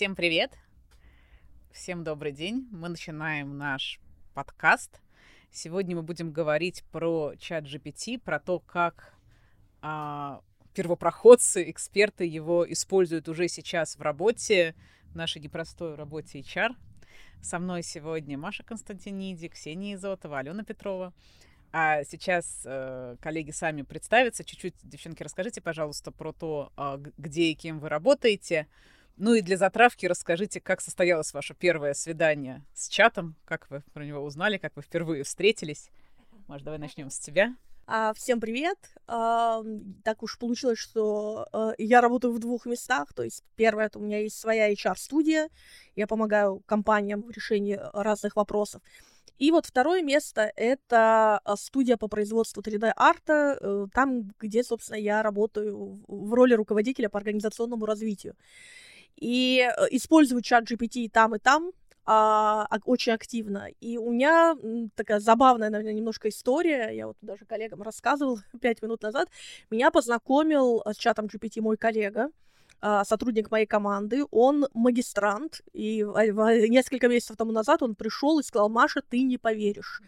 Всем привет! Всем добрый день! Мы начинаем наш подкаст. Сегодня мы будем говорить про чат GPT, про то, как а, первопроходцы, эксперты его используют уже сейчас в работе, в нашей непростой работе HR. Со мной сегодня Маша Константиниди, Ксения Изотова, Алена Петрова. А сейчас э, коллеги сами представятся. Чуть-чуть, девчонки, расскажите, пожалуйста, про то, э, где и кем вы работаете. Ну и для затравки расскажите, как состоялось ваше первое свидание с чатом, как вы про него узнали, как вы впервые встретились. Может, давай начнем с тебя. А, всем привет! А, так уж получилось, что а, я работаю в двух местах. То есть, первое, это у меня есть своя HR-студия. Я помогаю компаниям в решении разных вопросов. И вот второе место — это а, студия по производству 3D-арта, э, там, где, собственно, я работаю в роли руководителя по организационному развитию. И э, использую чат GPT и там, и там, а, очень активно. И у меня такая забавная, наверное, немножко история. Я вот даже коллегам рассказывал пять минут назад. Меня познакомил с чатом GPT мой коллега. А, сотрудник моей команды, он магистрант, и несколько месяцев тому назад он пришел и сказал, Маша, ты не поверишь,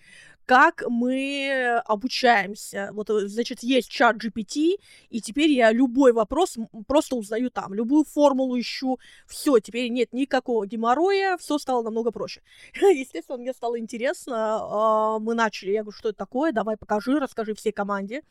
как мы обучаемся. Вот, э, значит, есть чат GPT, и теперь я любой вопрос просто узнаю там, любую формулу ищу, все, теперь нет никакого геморроя, все стало намного проще. Естественно, мне стало интересно, а, мы начали, я говорю, что это такое, давай покажи, расскажи всей команде.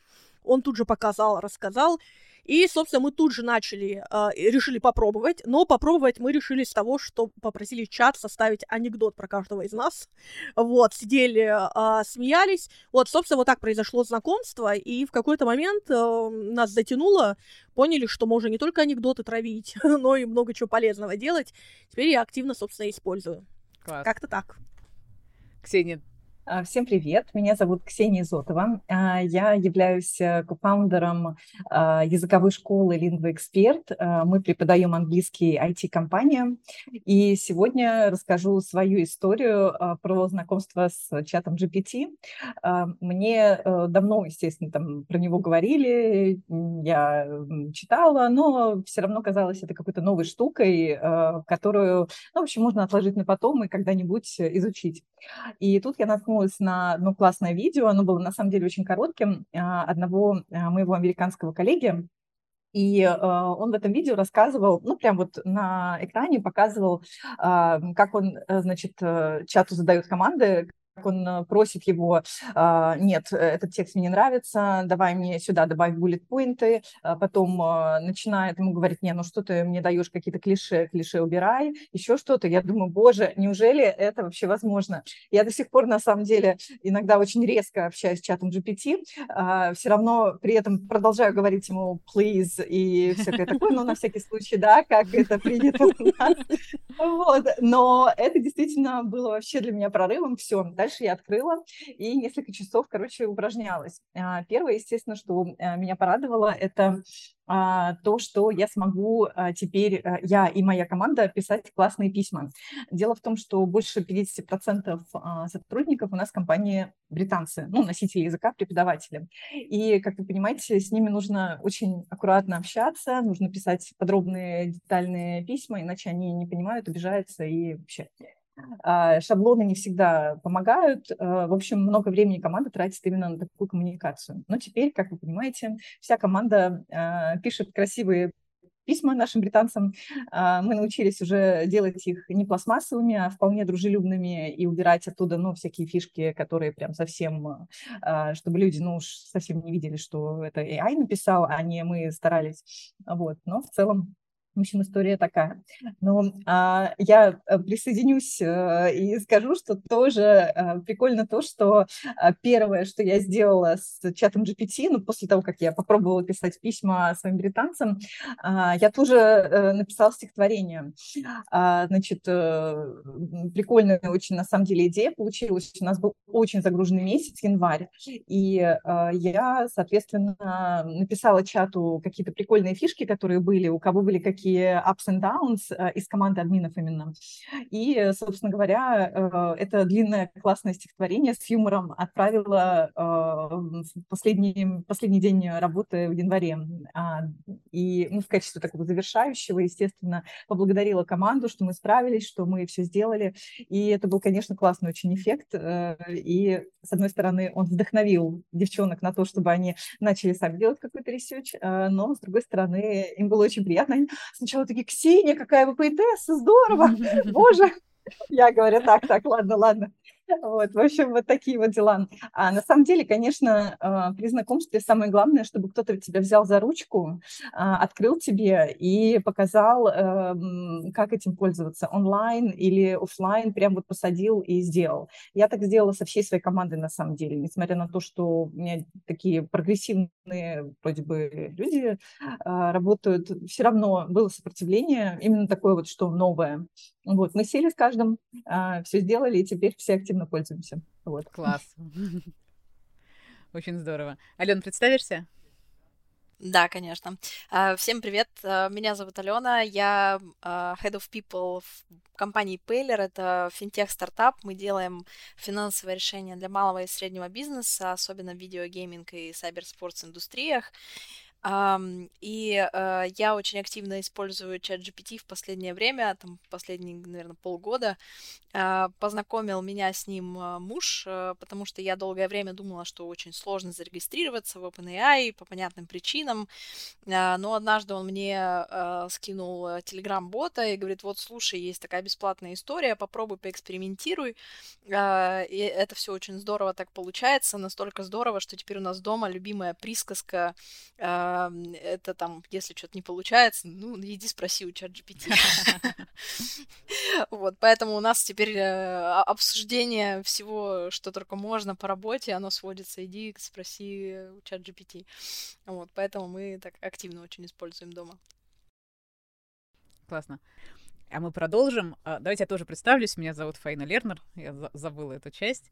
Он тут же показал, рассказал, и, собственно, мы тут же начали, э, решили попробовать, но попробовать мы решили с того, что попросили чат составить анекдот про каждого из нас. Вот, сидели, э, смеялись. Вот, собственно, вот так произошло знакомство, и в какой-то момент э, нас затянуло, поняли, что можно не только анекдоты травить, но и много чего полезного делать. Теперь я активно, собственно, использую. Класс. Как-то так. Ксения, а, всем привет, меня зовут Ксения Изотова. А, я являюсь э, кофаундером а, языковой школы Lingua Expert. Мы преподаем английский IT-компаниям. И сегодня расскажу свою историю про знакомство с чатом GPT. Мне э, давно, естественно, там про него говорили, я читала, но все равно казалось это какой-то новой штукой, которую, ну, в общем, можно отложить на потом и когда-нибудь изучить. И тут я наткнулась наткнулась на одно классное видео, оно было на самом деле очень коротким, а, одного а, моего американского коллеги, и э, он в этом видео рассказывал, ну, прям вот на экране показывал, э, как он, значит, чату задает команды, он э, просит его, а, нет, этот текст мне не нравится, давай мне сюда добавь буллет-поинты, а потом а, начинает ему говорить, не, ну что ты мне даешь какие-то клише, клише убирай, еще что-то. Я думаю, боже, неужели это вообще возможно? Я до сих пор, на самом деле, иногда очень резко общаюсь с чатом GPT, все равно при этом продолжаю говорить ему please и всякое такое, но на всякий случай, да, как это принято у нас. Вот, но это действительно было вообще для меня прорывом, все, Дальше я открыла и несколько часов, короче, упражнялась. А, первое, естественно, что э, меня порадовало, это а, то, что я смогу а, теперь, э, я и моя команда, писать классные письма. Дело в том, что больше 50% сотрудников у нас в компании британцы, ну, носители языка, преподаватели. И, как вы понимаете, с ними нужно очень аккуратно общаться, нужно писать подробные, детальные письма, иначе они не понимают, обижаются и вообще шаблоны не всегда помогают. А, в общем, много времени команда тратит именно на такую коммуникацию. Но теперь, как вы понимаете, вся команда а, пишет красивые письма нашим британцам. Мы научились уже делать их не пластмассовыми, а вполне дружелюбными и убирать оттуда, ну, всякие фишки, которые прям совсем, чтобы люди, ну, уж совсем не видели, что это AI написал, а не мы старались. Вот. Но в целом в общем, история такая. Но а, я э, присоединюсь а, и скажу, что тоже а, прикольно то, что а, первое, что я сделала с чатом GPT, ну, после того, как я попробовала писать письма своим британцам, а, я тоже написала стихотворение. А, значит, прикольная очень, на самом деле, идея получилась. У нас был очень загруженный месяц, январь, и я, соответственно, написала чату какие-то прикольные фишки, которые были, у кого были какие такие ups and downs э, из команды админов именно. И, собственно говоря, это длинное классное стихотворение с юмором отправила в последний, последний день работы в январе. А, и ну, в качестве такого завершающего, естественно, поблагодарила команду, что мы справились, что мы все сделали. И это был, конечно, классный очень эффект. И, с одной стороны, он вдохновил девчонок на то, чтобы они начали сами делать какой-то research, но, с другой стороны, им было очень приятно. Сначала такие, Ксения, какая вы поэтесса, здорово, боже. Я говорю, так, так, ладно, ладно. Вот, в общем, вот такие вот дела. А на самом деле, конечно, а, при знакомстве самое главное, чтобы кто-то тебя взял за ручку, а, открыл тебе и показал, эм, как этим пользоваться, онлайн или офлайн, прям вот посадил и сделал. Я так сделала со всей своей командой на самом деле, несмотря на то, что у меня такие прогрессивные вроде бы люди а, работают, все равно было сопротивление, именно такое вот, что новое. Вот, мы сели с каждым, все сделали, и теперь все активно активно пользуемся. Вот. Класс. Очень здорово. Ален, представишься? Да, конечно. А, всем привет, а, меня зовут Алена, я а, Head of People в компании Paylor, это финтех-стартап, мы делаем финансовые решения для малого и среднего бизнеса, особенно в видеогейминг и сайберспортс индустриях. И uh, я очень активно использую чат GPT в последнее время, там последние, наверное, полгода. Uh, познакомил меня с ним uh, муж, uh, потому что я долгое время думала, что очень сложно зарегистрироваться в OpenAI по понятным причинам. Uh, но однажды он мне скинул телеграм-бота и говорит, вот, слушай, есть такая бесплатная история, попробуй, поэкспериментируй. Uh, и это все очень здорово так получается, настолько здорово, что теперь у нас дома любимая присказка это там, если что-то не получается, ну, иди спроси у чат GPT. Вот, поэтому у нас теперь э, обсуждение всего, что только можно по работе, оно сводится, иди спроси у чат GPT. Вот, поэтому мы так активно очень используем дома. Классно. А мы продолжим. А, давайте я тоже представлюсь. Меня зовут Фаина Лернер. Я забыла эту часть.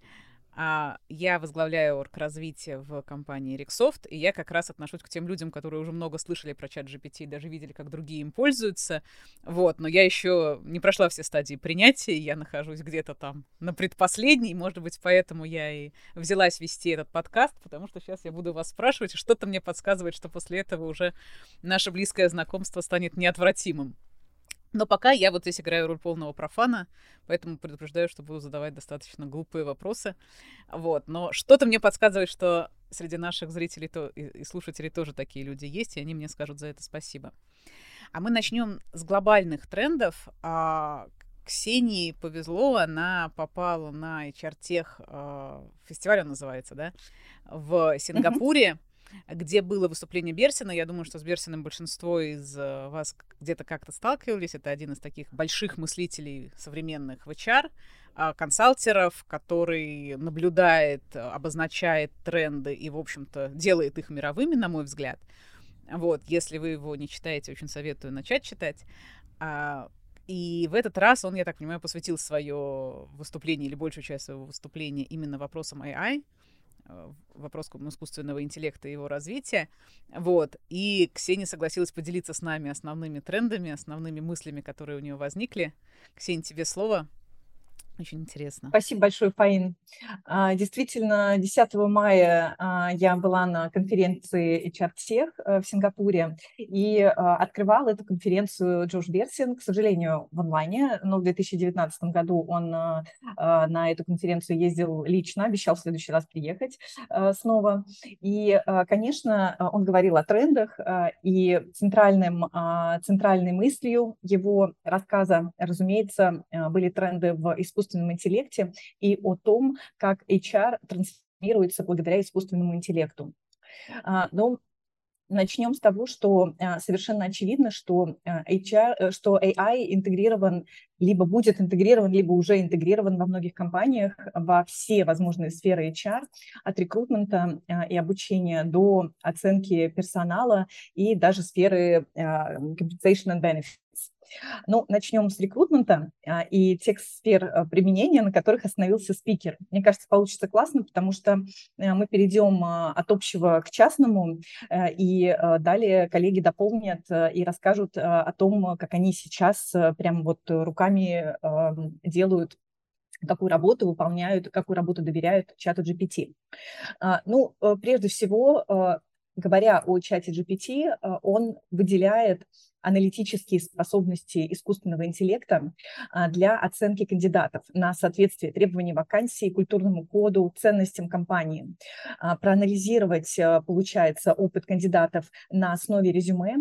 А я возглавляю орг-развитие в компании Rexoft, и я как раз отношусь к тем людям, которые уже много слышали про чат GPT даже видели, как другие им пользуются. Вот, но я еще не прошла все стадии принятия, я нахожусь где-то там на предпоследней, может быть, поэтому я и взялась вести этот подкаст, потому что сейчас я буду вас спрашивать, и что-то мне подсказывает, что после этого уже наше близкое знакомство станет неотвратимым. Но пока я вот здесь играю роль полного профана, поэтому предупреждаю, что буду задавать достаточно глупые вопросы. Вот. Но что-то мне подсказывает, что среди наших зрителей то, и, слушателей тоже такие люди есть, и они мне скажут за это спасибо. А мы начнем с глобальных трендов. А, Ксении повезло, она попала на HR-тех, а, фестиваль он называется, да, в Сингапуре. Mm-hmm где было выступление Берсина. Я думаю, что с Берсиным большинство из э, вас где-то как-то сталкивались. Это один из таких больших мыслителей современных в HR, а, консалтеров, который наблюдает, обозначает тренды и, в общем-то, делает их мировыми, на мой взгляд. Вот, если вы его не читаете, очень советую начать читать. А, и в этот раз он, я так понимаю, посвятил свое выступление или большую часть своего выступления именно вопросам AI, Э, вопрос искусственного интеллекта и его развития. Вот. И Ксения согласилась поделиться с нами основными трендами, основными мыслями, которые у нее возникли. Ксения, тебе слово. Очень интересно. Спасибо большое, Фаин. А, действительно, 10 мая а, я была на конференции HR Tech э, в Сингапуре и а, открывал эту конференцию Джош Берсин, к сожалению, в онлайне, но в 2019 году он на эту конференцию ездил лично, обещал в следующий раз приехать снова. И, конечно, он говорил о трендах, и центральным, центральной мыслью его рассказа, разумеется, были тренды в искусственном искусственном интеллекте и о том, как HR трансформируется благодаря искусственному интеллекту. А, но начнем с того, что а, совершенно очевидно, что HR, э, что AI интегрирован, либо будет интегрирован, либо уже интегрирован во многих компаниях во все возможные сферы HR, от рекрутмента а, и обучения до оценки персонала и даже сферы compensation and benefits. Ну, начнем с рекрутмента а, и тех сфер а, применения, на которых остановился спикер. Мне кажется, получится классно, потому что а, мы перейдем от общего к частному, и далее коллеги дополнят и расскажут о том, как они сейчас прям вот руками делают какую работу выполняют, какую работу доверяют чату GPT. Ну, э, прежде всего, говоря о чате GPT, он выделяет аналитические способности искусственного интеллекта а, для оценки кандидатов на соответствие требований вакансии, культурному коду, ценностям компании. А, проанализировать, а, получается, опыт кандидатов на основе резюме,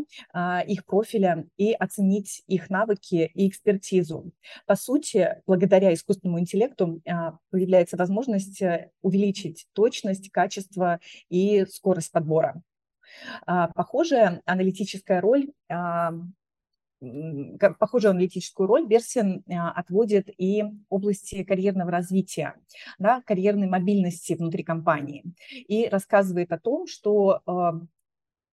их профиля и оценить их навыки и экспертизу. По сути, благодаря искусственному интеллекту появляется возможность э, увеличить точность, качество и скорость подбора. А, похожая аналитическая роль а, похожую аналитическую роль Берсин а, отводит и области карьерного развития, да, карьерной мобильности внутри компании. И рассказывает о том, что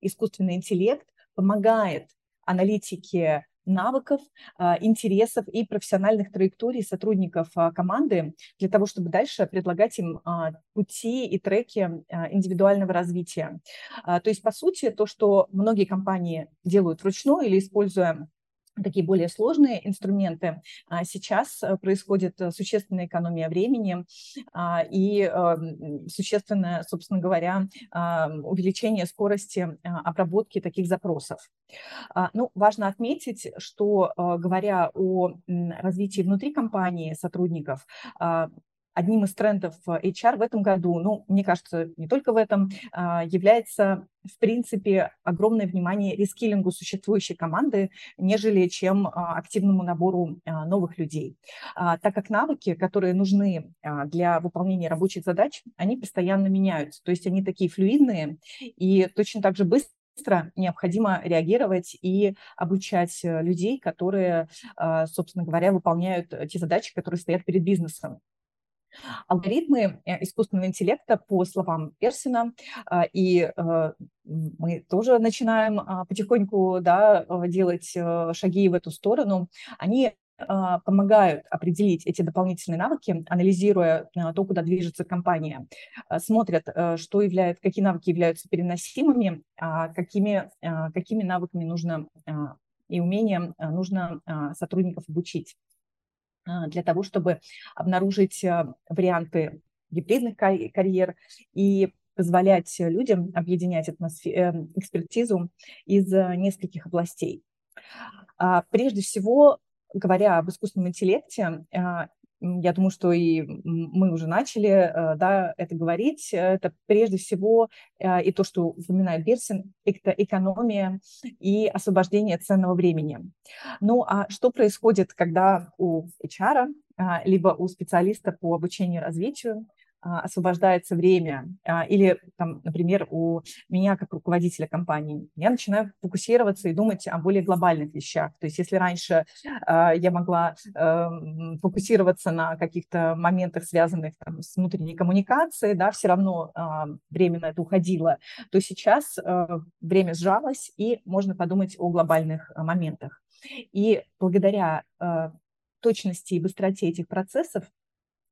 искусственный интеллект помогает аналитике навыков, а, интересов и профессиональных траекторий сотрудников а, команды для того, чтобы дальше предлагать им а, пути и треки индивидуального развития. То есть, по сути, то, что многие компании делают вручную или используя такие более сложные инструменты. А сейчас э, происходит э, существенная экономия времени а, и эм, существенное, собственно говоря, а, увеличение скорости обработки таких запросов. Ну, важно отметить, что э, говоря о развитии внутри компании сотрудников, одним из трендов HR в этом году, ну, мне кажется, не только в этом, а, является, в принципе, огромное внимание рескилингу существующей команды, нежели чем а, активному набору а, новых людей. Так как навыки, которые нужны для выполнения рабочих задач, они постоянно меняются, то есть они такие флюидные и точно так же быстро быстро необходимо реагировать и обучать э, людей, которые, собственно говоря, выполняют те задачи, которые стоят перед бизнесом. Алгоритмы э, искусственного интеллекта, по словам Персина, а, и э, мы тоже начинаем а, потихоньку да, э, делать шаги в эту сторону, они а, помогают определить эти дополнительные навыки, анализируя то, куда движется компания, смотрят, что является, какие навыки являются переносимыми, какими, какими навыками нужно и умением нужно сотрудников обучить. А, для того, чтобы обнаружить а, варианты гибридных карьер и позволять людям объединять эм, экспертизу из а, нескольких областей. Прежде всего, говоря об искусственном интеллекте, я думаю, что и мы уже начали э, да, это говорить, это прежде всего э, и то, что упоминает Берсин, это экономия и освобождение ценного времени. Ну а что происходит, когда у HR, а, либо у специалиста по обучению и развитию освобождается время, а, или, там, например, у меня как руководителя компании, я начинаю фокусироваться и думать о более глобальных вещах. То есть если раньше а, я могла эм, фокусироваться на каких-то моментах, связанных там, с внутренней коммуникацией, да, все равно время на это уходило, то сейчас э, время сжалось, и можно подумать о глобальных моментах. И благодаря э, точности и быстроте этих процессов а,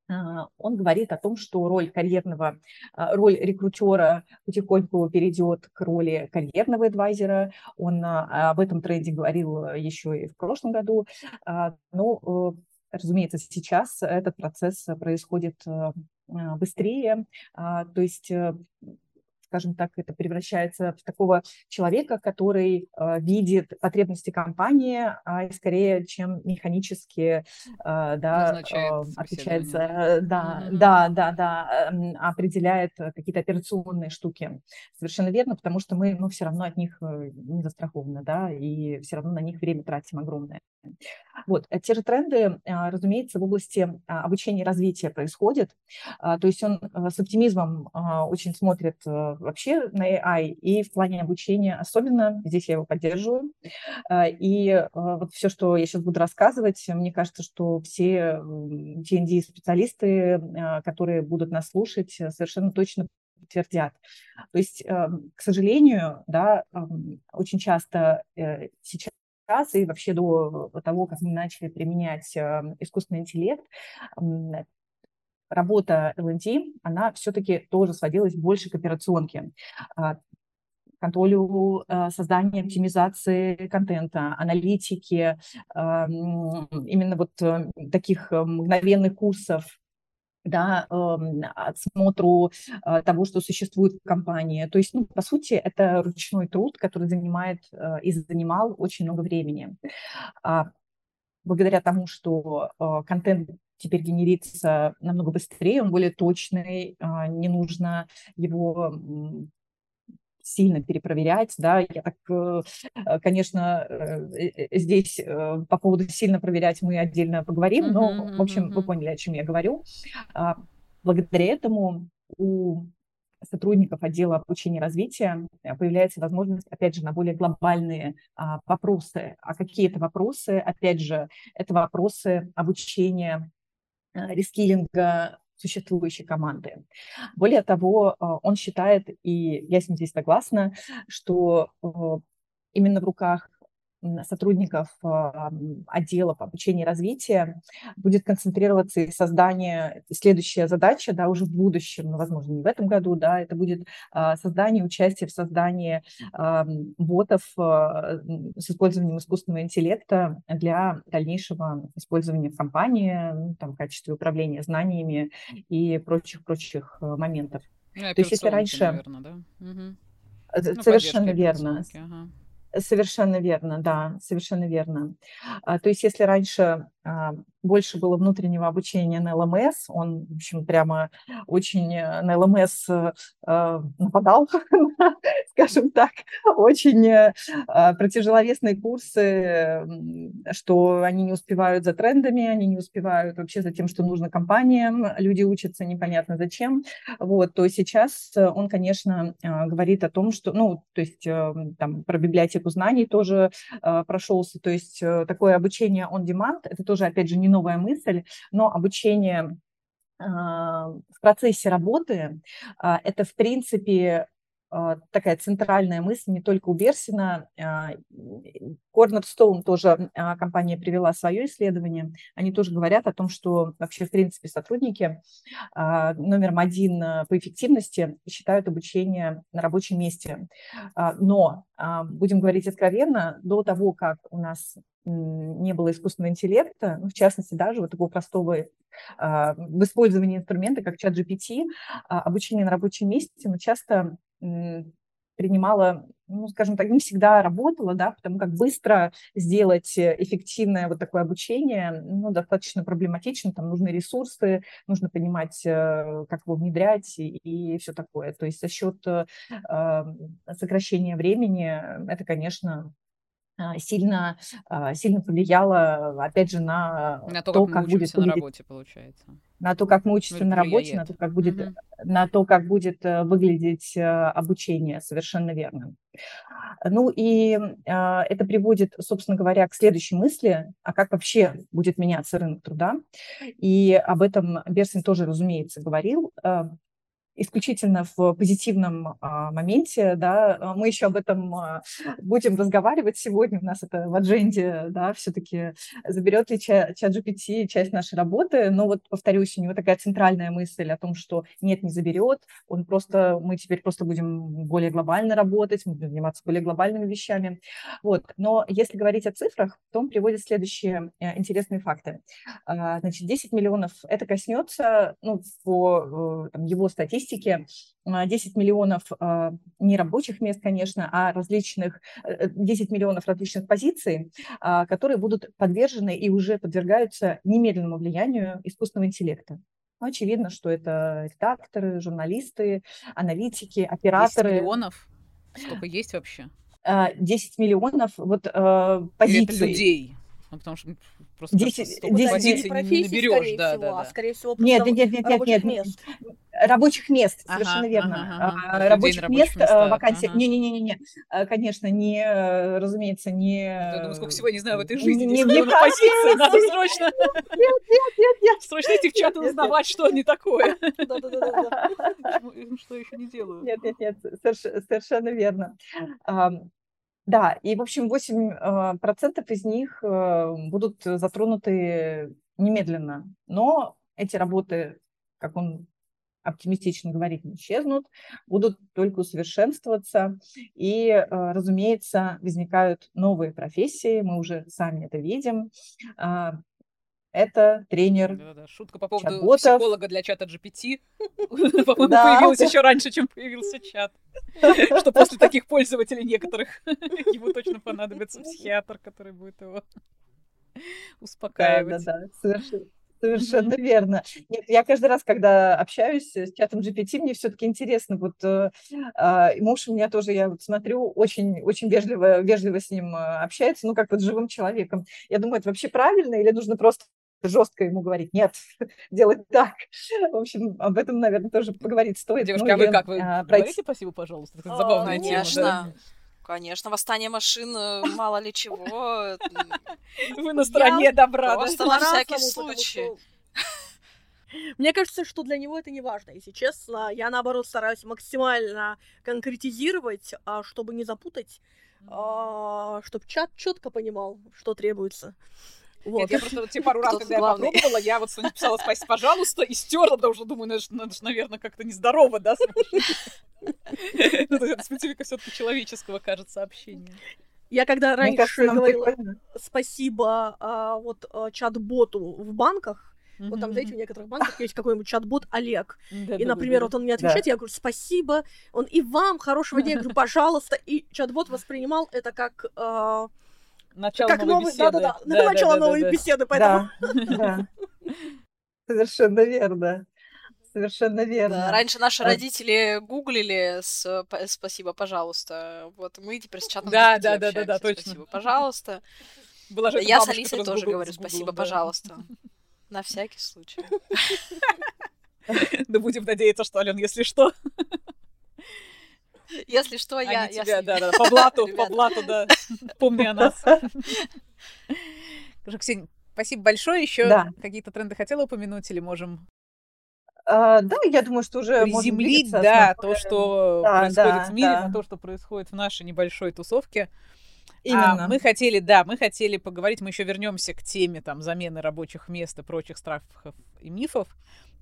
он говорит о том, что роль карьерного, а, роль рекрутера потихоньку перейдет к роли карьерного адвайзера. Он а, об этом тренде говорил еще и в прошлом году. Но, э, разумеется, сейчас этот процесс происходит э, быстрее. То есть э, скажем так, это превращается в такого человека, который э, видит потребности компании, а скорее, чем механически э, да, э, отвечает за, да, mm-hmm. да, да, да, э, определяет какие-то операционные штуки. Совершенно верно, потому что мы, ну, все равно от них не застрахованы, да, и все равно на них время тратим огромное. Вот, те же тренды, а, разумеется, в области а, обучения и развития происходят. То есть он с оптимизмом очень смотрит вообще на AI и в плане обучения особенно. Здесь я его поддерживаю. И вот все, что я сейчас буду рассказывать, мне кажется, что все TND-специалисты, которые будут нас слушать, совершенно точно подтвердят. То есть, к сожалению, да, очень часто э, сейчас и вообще до того, как мы начали применять искусственный интеллект, работа L&D, она все-таки тоже сводилась больше к операционке а, контролю э, создания, оптимизации контента, аналитики, именно вот э, таких э, мгновенных курсов, да, эм, отсмотру того, что существует в компании. То есть, ну, по сути, это ручной труд, который занимает и занимал очень много времени. А благодаря тому, что контент теперь генерится намного быстрее, он более точный, а, не нужно его сильно перепроверять, да, я так, э, э, конечно, э, здесь по поводу сильно проверять мы отдельно поговорим, но, в общем, вы поняли, о чем я говорю. А, благодаря этому у сотрудников отдела обучения и развития появляется возможность, опять же, на более глобальные а, вопросы. А какие это вопросы? Опять же, это вопросы обучения рескилинга существующей команды. Более того, а, он считает, и я с ним здесь согласна, что э, именно в руках сотрудников а, отделов обучения и развития будет концентрироваться и создание, следующая задача, да, уже в будущем, ну, возможно, не в этом году, да, это будет а, создание, участие в создании ботов с использованием искусственного интеллекта для дальнейшего использования в компании, ну, там, в качестве управления знаниями и прочих-прочих моментов. Ну, То есть, если раньше... Наверное, да? Угу. Совершенно верно. Ага. Совершенно верно, да, совершенно верно. А, то есть если раньше больше было внутреннего обучения на ЛМС, он, в общем, прямо очень э, на ЛМС э, а, нападал, скажем так, очень э, про тяжеловесные курсы, что они не успевают за трендами, они не успевают вообще за тем, что нужно компаниям, люди учатся непонятно зачем, вот, то сейчас он, конечно, говорит о том, что, ну, то есть там про библиотеку знаний тоже прошелся, то есть такое обучение on demand, это тоже тоже, опять же, не новая мысль, но обучение а, в процессе работы а, – это, в принципе, а, такая центральная мысль не только у Берсина. Cornerstone тоже компания привела свое исследование. Они тоже говорят о том, что вообще, в принципе, сотрудники номером один по эффективности считают обучение на рабочем месте. Но, будем говорить откровенно, до того, как у нас не было искусственного интеллекта, ну, в частности, даже вот такого простого а, в использовании инструмента, как чат GPT, а, обучение на рабочем месте, но часто принимала, ну, скажем так, не всегда работала, да, потому как быстро сделать эффективное вот такое обучение, ну, достаточно проблематично, там нужны ресурсы, нужно понимать, э, как его внедрять и, и все такое. То есть за счет э, сокращения времени это, конечно, сильно, а, сильно повлияло, опять же, на, на то, то, как, как будет выглядеть... на работе, получается. На то, как мы учимся на работе, на то, как будет, угу. на то, как будет э, выглядеть э, обучение, совершенно верно. Ну и а, это приводит, собственно говоря, к следующей мысли, а как вообще будет меняться рынок труда. И об этом Берсин тоже, разумеется, говорил исключительно в позитивном а, моменте, да, а, мы еще об этом а, будем разговаривать сегодня, у нас это в адженде, да, все-таки заберет ли чат GPT часть нашей работы, но вот, повторюсь, у него такая центральная мысль о том, что нет, не заберет, он просто, мы теперь просто будем более глобально работать, мы будем заниматься более глобальными вещами, вот, но если говорить о цифрах, то он приводит следующие э, интересные факты. Значит, 10 миллионов, это коснется, ну, по э, там, его статистике, статистике 10 миллионов а, не рабочих мест, конечно, а различных, 10 э, миллионов различных позиций, а, которые будут подвержены и уже подвергаются немедленному влиянию искусственного интеллекта. Очевидно, что это редакторы, журналисты, аналитики, операторы. 10 миллионов? Сколько есть вообще? 10 миллионов вот э, позиций. это людей. Ну, потому что просто 10, 10 позиций не, не наберешь, да, всего, да, да. А скорее всего, нет, нет, нет, нет, нет, мест. Рабочих мест, совершенно ага, верно. Ага, ага. Рабочих, рабочих мест, места, вакансий. Ага. Не-не-не, не, э, конечно, не, разумеется, не... Я думаю, сколько всего я не знаю в этой жизни. Не, не, не позиции, надо срочно... Нет, нет, нет, нет. Срочно этих чат узнавать, что они такое. Да-да-да. Что еще не делаю. Нет, нет, нет, совершенно верно. Да, и, в общем, 8% э, из них э, будут затронуты немедленно. Но эти работы, как он оптимистично говорит, не исчезнут, будут только усовершенствоваться. И, э, разумеется, возникают новые профессии, мы уже сами это видим. А, это тренер. Да, да. Шутка по поводу чат-ботов. психолога для чата GPT. По-моему, появилась еще раньше, чем появился чат. Что после таких пользователей некоторых ему точно понадобится психиатр, который будет его успокаивать. Да, да, да, совершенно. Совершенно верно. Нет, я каждый раз, когда общаюсь с чатом GPT, мне все-таки интересно. Вот э, э, муж у меня тоже, я вот смотрю, очень, очень вежливо, вежливо с ним э, общается, ну как вот с живым человеком. Я думаю, это вообще правильно или нужно просто жестко ему говорить, нет, делать так. В общем, об этом, наверное, тоже поговорить стоит. Девушка, ну, а вы как? Вы а, пройти... говорите спасибо, пожалуйста? Это забавная Конечно. тема. Да? Конечно, восстание машин, э, мало ли чего. Вы на стороне добра. Просто на всякий случай. Мне кажется, что для него это не важно. Если честно, я наоборот стараюсь максимально конкретизировать, а, чтобы не запутать, а, чтобы чат четко понимал, что требуется. Вот. Нет, я просто вот те пару раз, когда я попробовала, я вот написала «спасибо, пожалуйста» и стерла, потому что думаю, ну, это, наверное, как-то нездорово, да? Ну, это специфика все таки человеческого, кажется, общения. Я когда раньше говорила спасибо а, вот а, чат-боту в банках, Mm-hmm. Вот там, знаете, в некоторых банках есть какой-нибудь чат-бот Олег. Mm-hmm. И, например, вот он мне отвечает, я говорю, спасибо. Он и вам хорошего дня. Я говорю, пожалуйста. И чат-бот воспринимал это как э, начало как новой, беседы. Да-да-да, да, начало да, новой да, беседы, поэтому... Да, Совершенно верно. Совершенно верно. Да, раньше наши а... родители гуглили с спасибо, пожалуйста. Вот мы теперь с чатом да, да, да, да, да, точно. Спасибо, пожалуйста. Была же Я с Алисой тоже говорю спасибо, пожалуйста. На всякий случай. Да будем надеяться, что, Ален, если что. Если что, я... Они тебя, да, да, по блату, по блату, да. Помни о нас. Ксения, спасибо большое. Еще да. какие-то тренды хотела упомянуть или можем а, да, я думаю, что уже приземлить, да, то, что да, происходит да, в мире, да. на то, что происходит в нашей небольшой тусовке. Именно. А, мы хотели, да, мы хотели поговорить, мы еще вернемся к теме там замены рабочих мест и прочих страхов и мифов.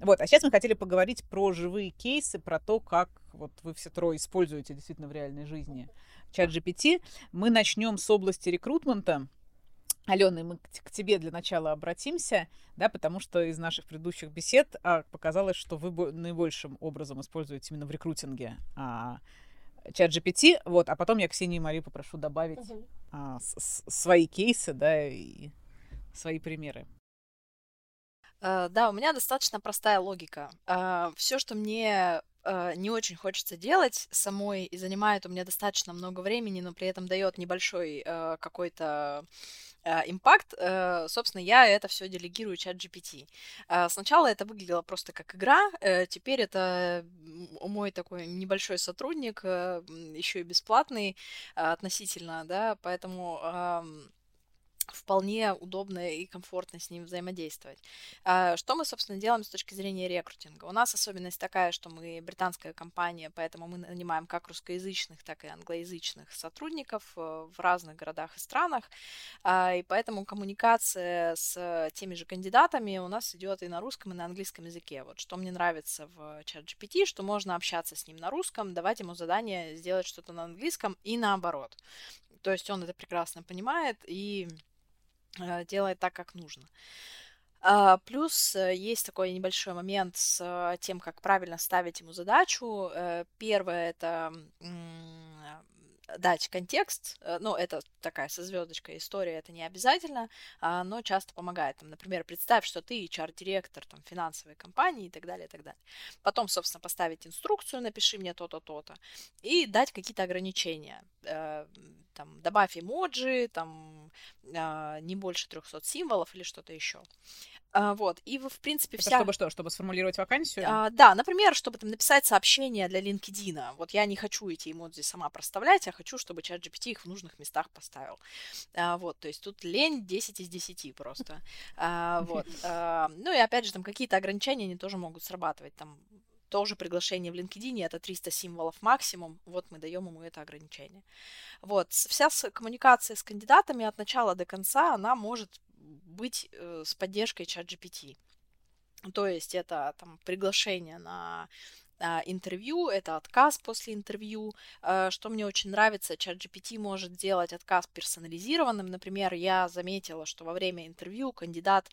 Вот, а сейчас мы хотели поговорить про живые кейсы, про то, как вот вы все трое используете действительно в реальной жизни чат GPT. Мы начнем с области рекрутмента. Алена, мы к тебе для начала обратимся, да, потому что из наших предыдущих бесед а, показалось, что вы наибольшим образом используете именно в рекрутинге а, чат GPT, вот, а потом я Ксении и Марию попрошу добавить uh-huh. а, с, с, свои кейсы, да, и свои примеры. Uh, да, у меня достаточно простая логика. Э, все, что мне uh, не очень хочется делать самой и занимает у меня достаточно много времени, но при этом дает небольшой какой-то Э, импакт, э, собственно, я это все делегирую чат GPT. Э, сначала это выглядело просто как игра, теперь это мой такой небольшой сотрудник, еще и бесплатный относительно, да, поэтому вполне удобно и комфортно с ним взаимодействовать. А, что мы, собственно, делаем с точки зрения рекрутинга? У нас особенность такая, что мы британская компания, поэтому мы нанимаем как русскоязычных, так и англоязычных сотрудников э, в разных городах и странах, а, и поэтому коммуникация с теми же кандидатами у нас идет и на русском, и на английском языке. Вот что мне нравится в чат GPT, что можно общаться с ним на русском, давать ему задание сделать что-то на английском и наоборот. То есть он это прекрасно понимает и делает так, как нужно. А, плюс э, есть такой небольшой момент с э, тем, как правильно ставить ему задачу. Первое это дать контекст, э, ну, это такая со звездочкой история, это не обязательно, а, но часто помогает. Там, например, представь, что ты HR-директор там, финансовой компании и так далее, и так далее. Потом, собственно, поставить инструкцию, напиши мне то-то, то-то, и дать какие-то ограничения. Э, там, добавь эмоджи, там, а, не больше 300 символов или что-то еще. А, вот, и в принципе Это вся... чтобы что, чтобы сформулировать вакансию? А, да, например, чтобы там написать сообщение для LinkedIn. Вот я не хочу эти эмодзи сама проставлять, я хочу, чтобы чат GPT их в нужных местах поставил. А, вот, то есть тут лень 10 из 10 просто. А, вот. А, ну и опять же, там какие-то ограничения, они тоже могут срабатывать. Там тоже приглашение в LinkedIn это 300 символов максимум, вот мы даем ему это ограничение. Вот, вся коммуникация с кандидатами от начала до конца, она может быть э, с поддержкой чат GPT. То есть это там приглашение на а, интервью, это отказ после интервью. А, что мне очень нравится, ChatGPT может делать отказ персонализированным. Например, я заметила, что во время интервью кандидат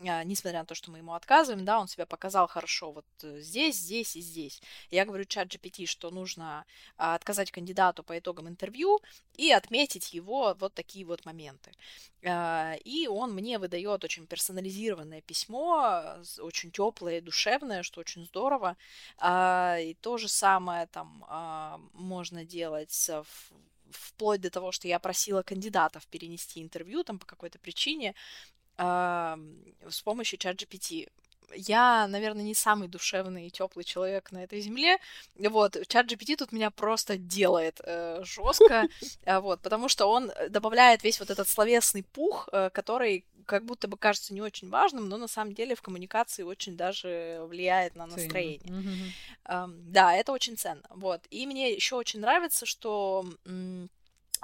несмотря на то, что мы ему отказываем, да, он себя показал хорошо вот э, здесь, здесь и здесь. Я говорю чат GPT, что нужно а, отказать кандидату по итогам интервью и отметить его вот такие вот моменты. А, и он мне выдает очень персонализированное письмо, очень теплое и душевное, что очень здорово. И то же самое там можно делать вплоть до того, что я просила кандидатов перенести интервью там по какой-то причине, с помощью чат GPT. Я, наверное, не самый душевный и теплый человек на этой земле. Вот, чат GPT тут меня просто делает э, жестко, э, вот, потому что он добавляет весь вот этот словесный пух, э, который как будто бы кажется не очень важным, но на самом деле в коммуникации очень даже влияет на настроение. Mm-hmm. Э, да, это очень ценно. Вот. И мне еще очень нравится, что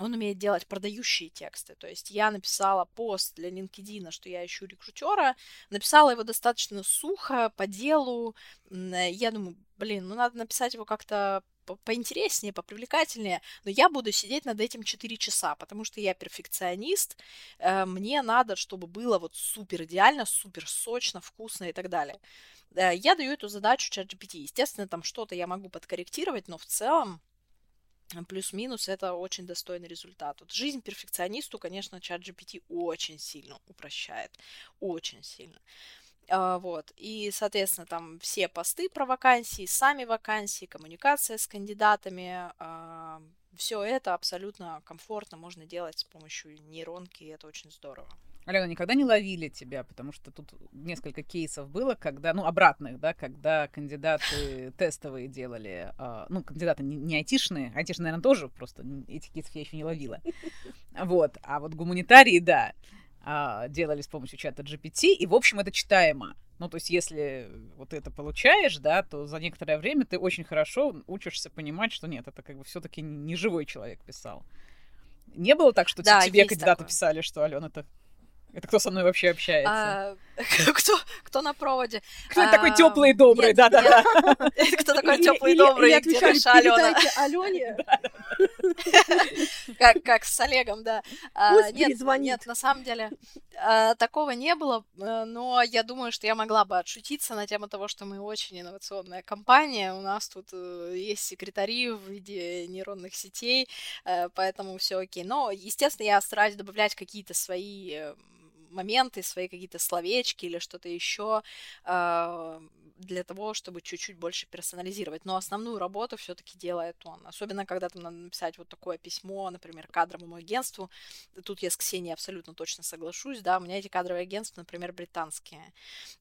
он умеет делать продающие тексты. То есть я написала пост для LinkedIn, что я ищу рекрутера, написала его достаточно сухо, по делу. Я думаю, блин, ну надо написать его как-то поинтереснее, попривлекательнее, но я буду сидеть над этим 4 часа, потому что я перфекционист, э, мне надо, чтобы было вот супер идеально, супер сочно, вкусно и так далее. Э, я даю эту задачу ChatGPT. Естественно, там что-то я могу подкорректировать, но в целом плюс-минус это очень достойный результат. Вот жизнь перфекционисту, конечно, чат GPT очень сильно упрощает, очень сильно. А, вот. И, соответственно, там все посты про вакансии, сами вакансии, коммуникация с кандидатами, а, все это абсолютно комфортно можно делать с помощью нейронки, и это очень здорово. Алена, никогда не ловили тебя, потому что тут несколько кейсов было, когда, ну, обратных, да, когда кандидаты тестовые делали, э, ну, кандидаты не, не айтишные, айтишные, наверное, тоже, просто этих кейсов я еще не ловила. Вот, а вот гуманитарии, да, э, делали с помощью чата GPT, и, в общем, это читаемо. Ну, то есть, если вот это получаешь, да, то за некоторое время ты очень хорошо учишься понимать, что нет, это как бы все-таки не живой человек писал. Не было так, что да, тебе кандидаты такое. писали, что Алена, это это кто со мной вообще общается? А, кто, кто на проводе? Кто а, такой теплый и добрый, да-да-да. Кто такой теплый и добрый, где наша Алена? Алене. Как, как с Олегом, да. А, нет, нет, на самом деле а, такого не было, э, но я думаю, что я могла бы отшутиться на тему того, что мы очень инновационная компания, у нас тут э, есть секретари в виде нейронных сетей, э, поэтому все окей. Но, естественно, я стараюсь добавлять какие-то свои моменты, свои какие-то словечки или что-то еще э, для того, чтобы чуть-чуть больше персонализировать. Но основную работу все-таки делает он. Особенно, когда там надо написать вот такое письмо, например, кадровому агентству. Тут я с Ксенией абсолютно точно соглашусь, да, у меня эти кадровые агентства, например, британские.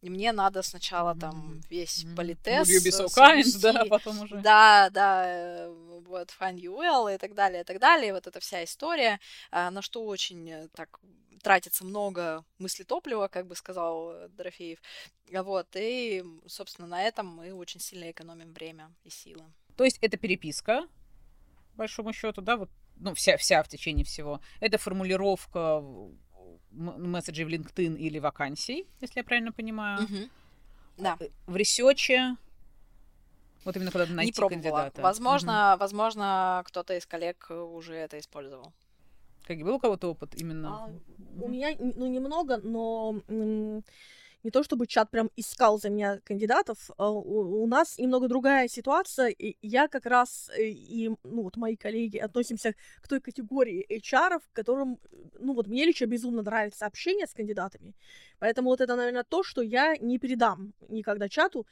И мне надо сначала там весь mm-hmm. политест... Would you be so kind, да, потом уже. Да, да, э, вот, find you well и так далее, и так далее. Вот эта вся история, а, на что очень э, так тратится много мыслетоплива, как бы сказал Дорофеев. Вот, и, собственно, на этом мы очень сильно экономим время и силы. То есть это переписка, большому счету, да, вот, ну, вся, вся в течение всего. Это формулировка месседжей в LinkedIn или вакансий, если я правильно понимаю. Угу. Да. Э, в ресече вот именно когда найти Не пробовала. кандидата. Возможно, угу. возможно, кто-то из коллег уже это использовал. Как был у кого-то опыт именно? А, у меня, ну, немного, но не то чтобы чат прям искал за меня кандидатов, а у, у нас немного другая ситуация, и я как раз э, и, ну, вот мои коллеги относимся к той категории HR, которым, ну, вот мне лично безумно нравится общение с кандидатами, поэтому вот это, наверное, то, что я не передам никогда чату,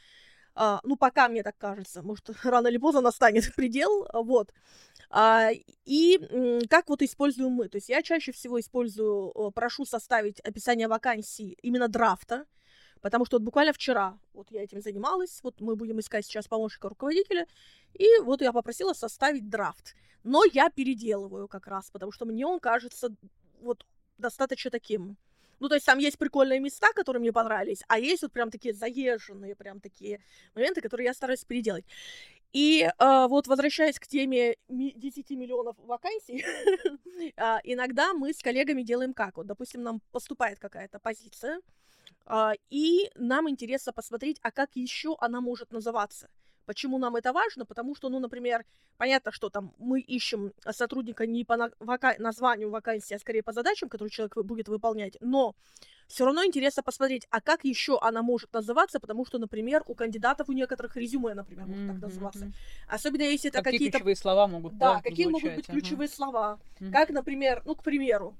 а, ну, пока мне так кажется, может, рано или поздно настанет предел, вот, а, и как вот используем мы? То есть я чаще всего использую, прошу составить описание вакансии именно драфта, потому что вот буквально вчера вот я этим занималась, вот мы будем искать сейчас помощника руководителя, и вот я попросила составить драфт. Но я переделываю как раз, потому что мне он кажется вот достаточно таким Ну, то есть там есть прикольные места, которые мне понравились, а есть вот прям такие заезженные, прям такие моменты, которые я стараюсь переделать. И э, вот возвращаясь к теме 10 миллионов вакансий, э, иногда мы с коллегами делаем как? Вот, допустим, нам поступает какая-то позиция, э, и нам интересно посмотреть, а как еще она может называться. Почему нам это важно? Потому что, ну, например, понятно, что там мы ищем сотрудника не по на- вака- названию вакансии, а скорее по задачам, которые человек будет выполнять, но все равно интересно посмотреть, а как еще она может называться, потому что, например, у кандидатов у некоторых резюме, например, может так называться. Особенно если это какие какие-то... ключевые слова могут Да, какие могут быть ага. ключевые слова. Мгм. Как, например, ну, к примеру,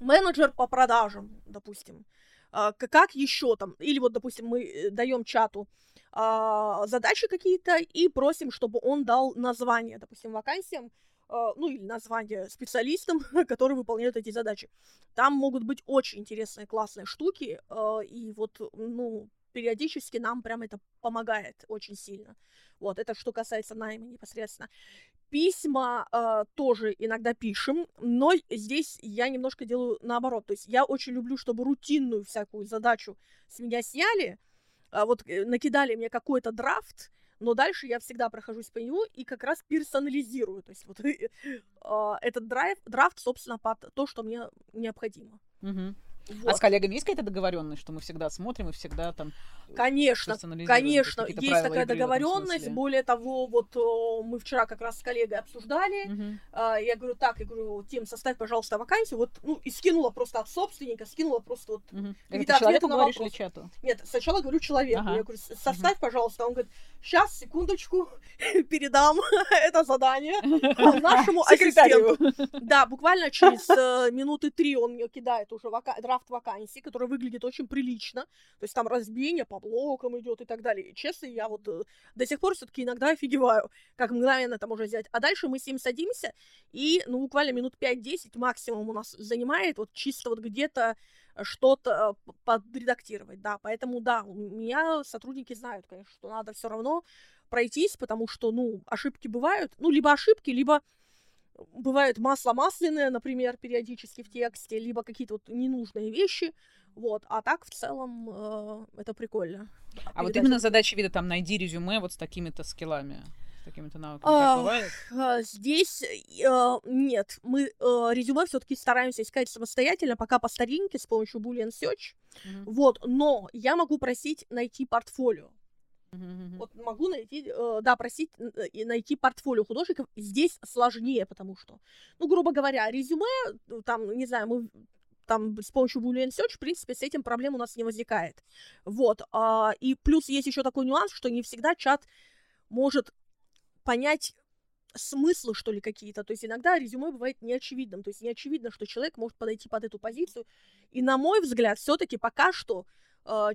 менеджер по продажам, допустим. А, Как еще там? Или вот, допустим, мы даем чату а, задачи какие-то и просим, чтобы он дал название, допустим, вакансиям, а, ну или название специалистам, которые выполняют эти задачи. Там могут быть очень интересные, классные штуки, и вот, ну, периодически нам прям это помогает очень сильно. Вот, это что касается найма непосредственно. Письма э, тоже иногда пишем, но здесь я немножко делаю наоборот. То есть я очень люблю, чтобы рутинную всякую задачу с меня сняли, а вот э, накидали мне какой-то драфт, но дальше я всегда прохожусь по нему и как раз персонализирую. То есть вот э, этот драйв, драфт, собственно, под то, что мне необходимо. Мгм. Вот. А с коллегами есть какая-то договоренность, что мы всегда смотрим и всегда там Конечно, персонализируем? конечно, какие-то есть такая игры договоренность. Более того, вот о, мы вчера как раз с коллегой обсуждали. А, Я говорю, так, я говорю, Тим, составь, пожалуйста, вакансию. Вот, ну, и скинула просто от собственника, скинула просто вот. Какие-то Это человеку на говоришь или вопрос. чату? Нет, сначала говорю человеку. Ага. Я говорю, «С- составь, пожалуйста. Он говорит, сейчас, секундочку, передам это задание нашему ассистенту. Да, буквально через э, минуты три он мне кидает уже вака- драфт вакансий, который выглядит очень прилично. То есть там разбиение по блокам идет и так далее. Честно, я вот э, до сих пор все-таки иногда офигеваю, как мгновенно это можно взять. А дальше мы с ним садимся, и ну, буквально минут 5-10 максимум у нас занимает вот чисто вот где-то что-то э, подредактировать, да, поэтому, да, у меня сотрудники знают, конечно, что надо все равно пройтись, потому что, ну, ошибки бывают, ну, либо ошибки, либо бывает масло масляное, например, периодически в тексте, либо какие-то вот ненужные вещи, вот, а так в целом э, это прикольно. А вот Передать именно это. задача вида там найди резюме вот с такими-то скиллами, с такими-то навыками. А, Так бывает? А, Здесь э, нет, мы э, резюме все-таки стараемся искать самостоятельно, пока по старинке с помощью Boolean Search. Мгм. Вот, но я могу просить найти портфолио. Вот могу найти, э, да, просить э, и найти портфолио художников. Здесь сложнее, потому что, ну, грубо говоря, резюме, э, там, не знаю, мы там с помощью Boolean Search, в принципе, с этим проблем у нас не возникает. Вот. а, и плюс есть еще такой нюанс, что не всегда чат может понять смыслы, что ли, какие-то. То есть иногда резюме бывает неочевидным. То есть не очевидно, что человек может подойти под эту позицию. И на мой взгляд, все-таки пока что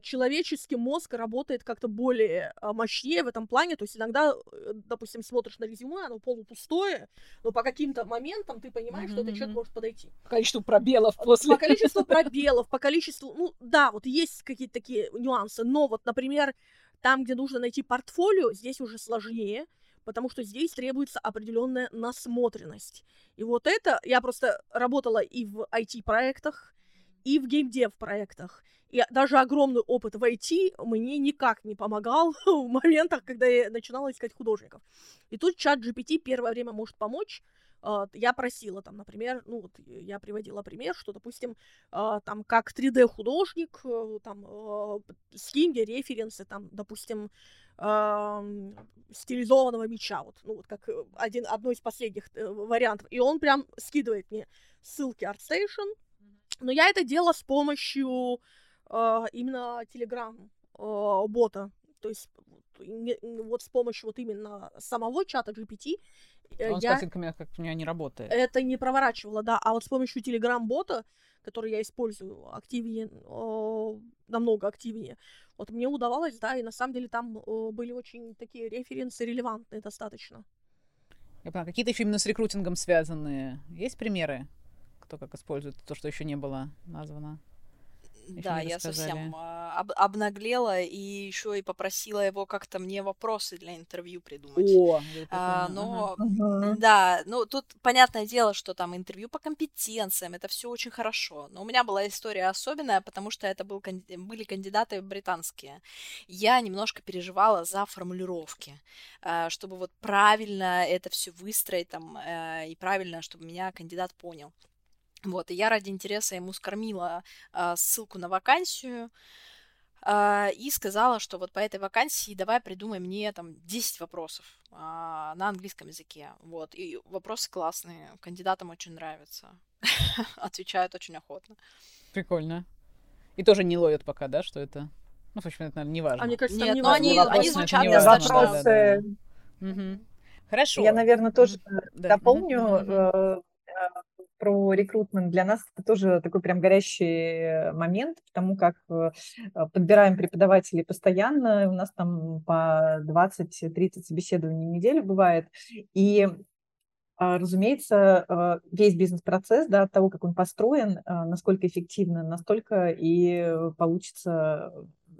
человеческий мозг работает как-то более э, мощнее в этом плане. То есть иногда, э, допустим, смотришь на резюме, оно полупустое, но по каким-то моментам ты понимаешь, что этот человек может подойти. Количество пробелов По после. количеству пробелов, по количеству... Ну, да, вот есть какие-то такие нюансы, но вот, например, там, где нужно найти портфолио, здесь уже сложнее, потому что здесь требуется определенная насмотренность. И вот это... Я просто работала и в IT-проектах, и в геймдев-проектах. И даже огромный опыт в IT мне никак не помогал в моментах, когда я начинала искать художников. И тут чат GPT первое время может помочь. А, Я просила там, например, ну вот я приводила пример, что, допустим, а, там как 3D-художник, э, там э, скинь референсы, там, допустим, стилизованного меча, вот, ну вот как э, один, одно из последних э, вариантов. И он прям скидывает мне ссылки ArtStation, но я это делала с помощью э, именно Telegram э, бота, то есть вот, не- вот с помощью вот именно самого чата GPT э, Он с я картинками, как у меня не работает. это не проворачивала, да, а вот с помощью Telegram-бота, который я использую активнее, э, намного активнее, вот мне удавалось, да, и на самом деле там э, были очень такие референсы релевантные достаточно. Я поняла, какие-то еще именно с рекрутингом связанные. Есть примеры? Кто как использует то, что еще не было названо? Да, я совсем а, об- обнаглела и еще и попросила его как-то мне вопросы для интервью придумать. О, а, но ага. да, ну тут понятное дело, что там интервью по компетенциям, это все очень хорошо. Но у меня была история особенная, потому что это был, были кандидаты британские. Я немножко переживала за формулировки, а, чтобы вот правильно это все выстроить там э, и правильно, чтобы меня кандидат понял. Вот, и я ради интереса ему скормила а, ссылку на вакансию а, и сказала, что вот по этой вакансии давай придумай мне там 10 вопросов а, на английском языке. Вот, и вопросы классные, кандидатам очень нравятся. Отвечают очень охотно. Прикольно. И тоже не ловят пока, да, что это... Ну, в общем, это, наверное, не важно. А мне кажется, Нет, не но они, они звучат достаточно... Вопросы... Да, да. Угу. Хорошо. Я, наверное, тоже да. дополню. Угу про рекрутмент. Для нас это тоже такой прям горящий момент, потому как э, подбираем преподавателей постоянно, у нас там по 20-30 собеседований в неделю бывает, и а, Разумеется, э, весь бизнес-процесс, да, от того, как он построен, э, насколько эффективно, настолько и получится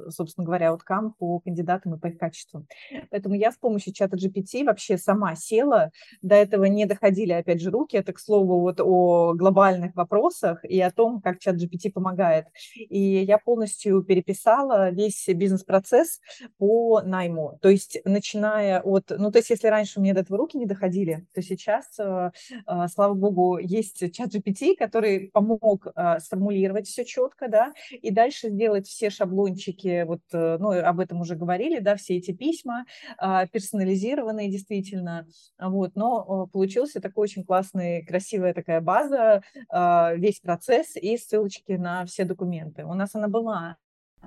собственно говоря, outcome по кандидатам и по их качеству. Поэтому я с помощью чата GPT вообще сама села, до этого не доходили, опять же, руки, это, к слову, вот о глобальных вопросах и о том, как чат GPT помогает. И я полностью переписала весь бизнес-процесс по найму, то есть начиная от, ну, то есть если раньше мне до этого руки не доходили, то сейчас, э, э, слава богу, есть чат GPT, который помог э, сформулировать все четко, да, и дальше сделать все шаблончики все-таки вот, э, ну, об этом уже говорили, да, все эти письма а, персонализированные действительно, вот, но получился такой очень классный, красивая такая база, а, весь процесс и ссылочки на все документы. У нас она была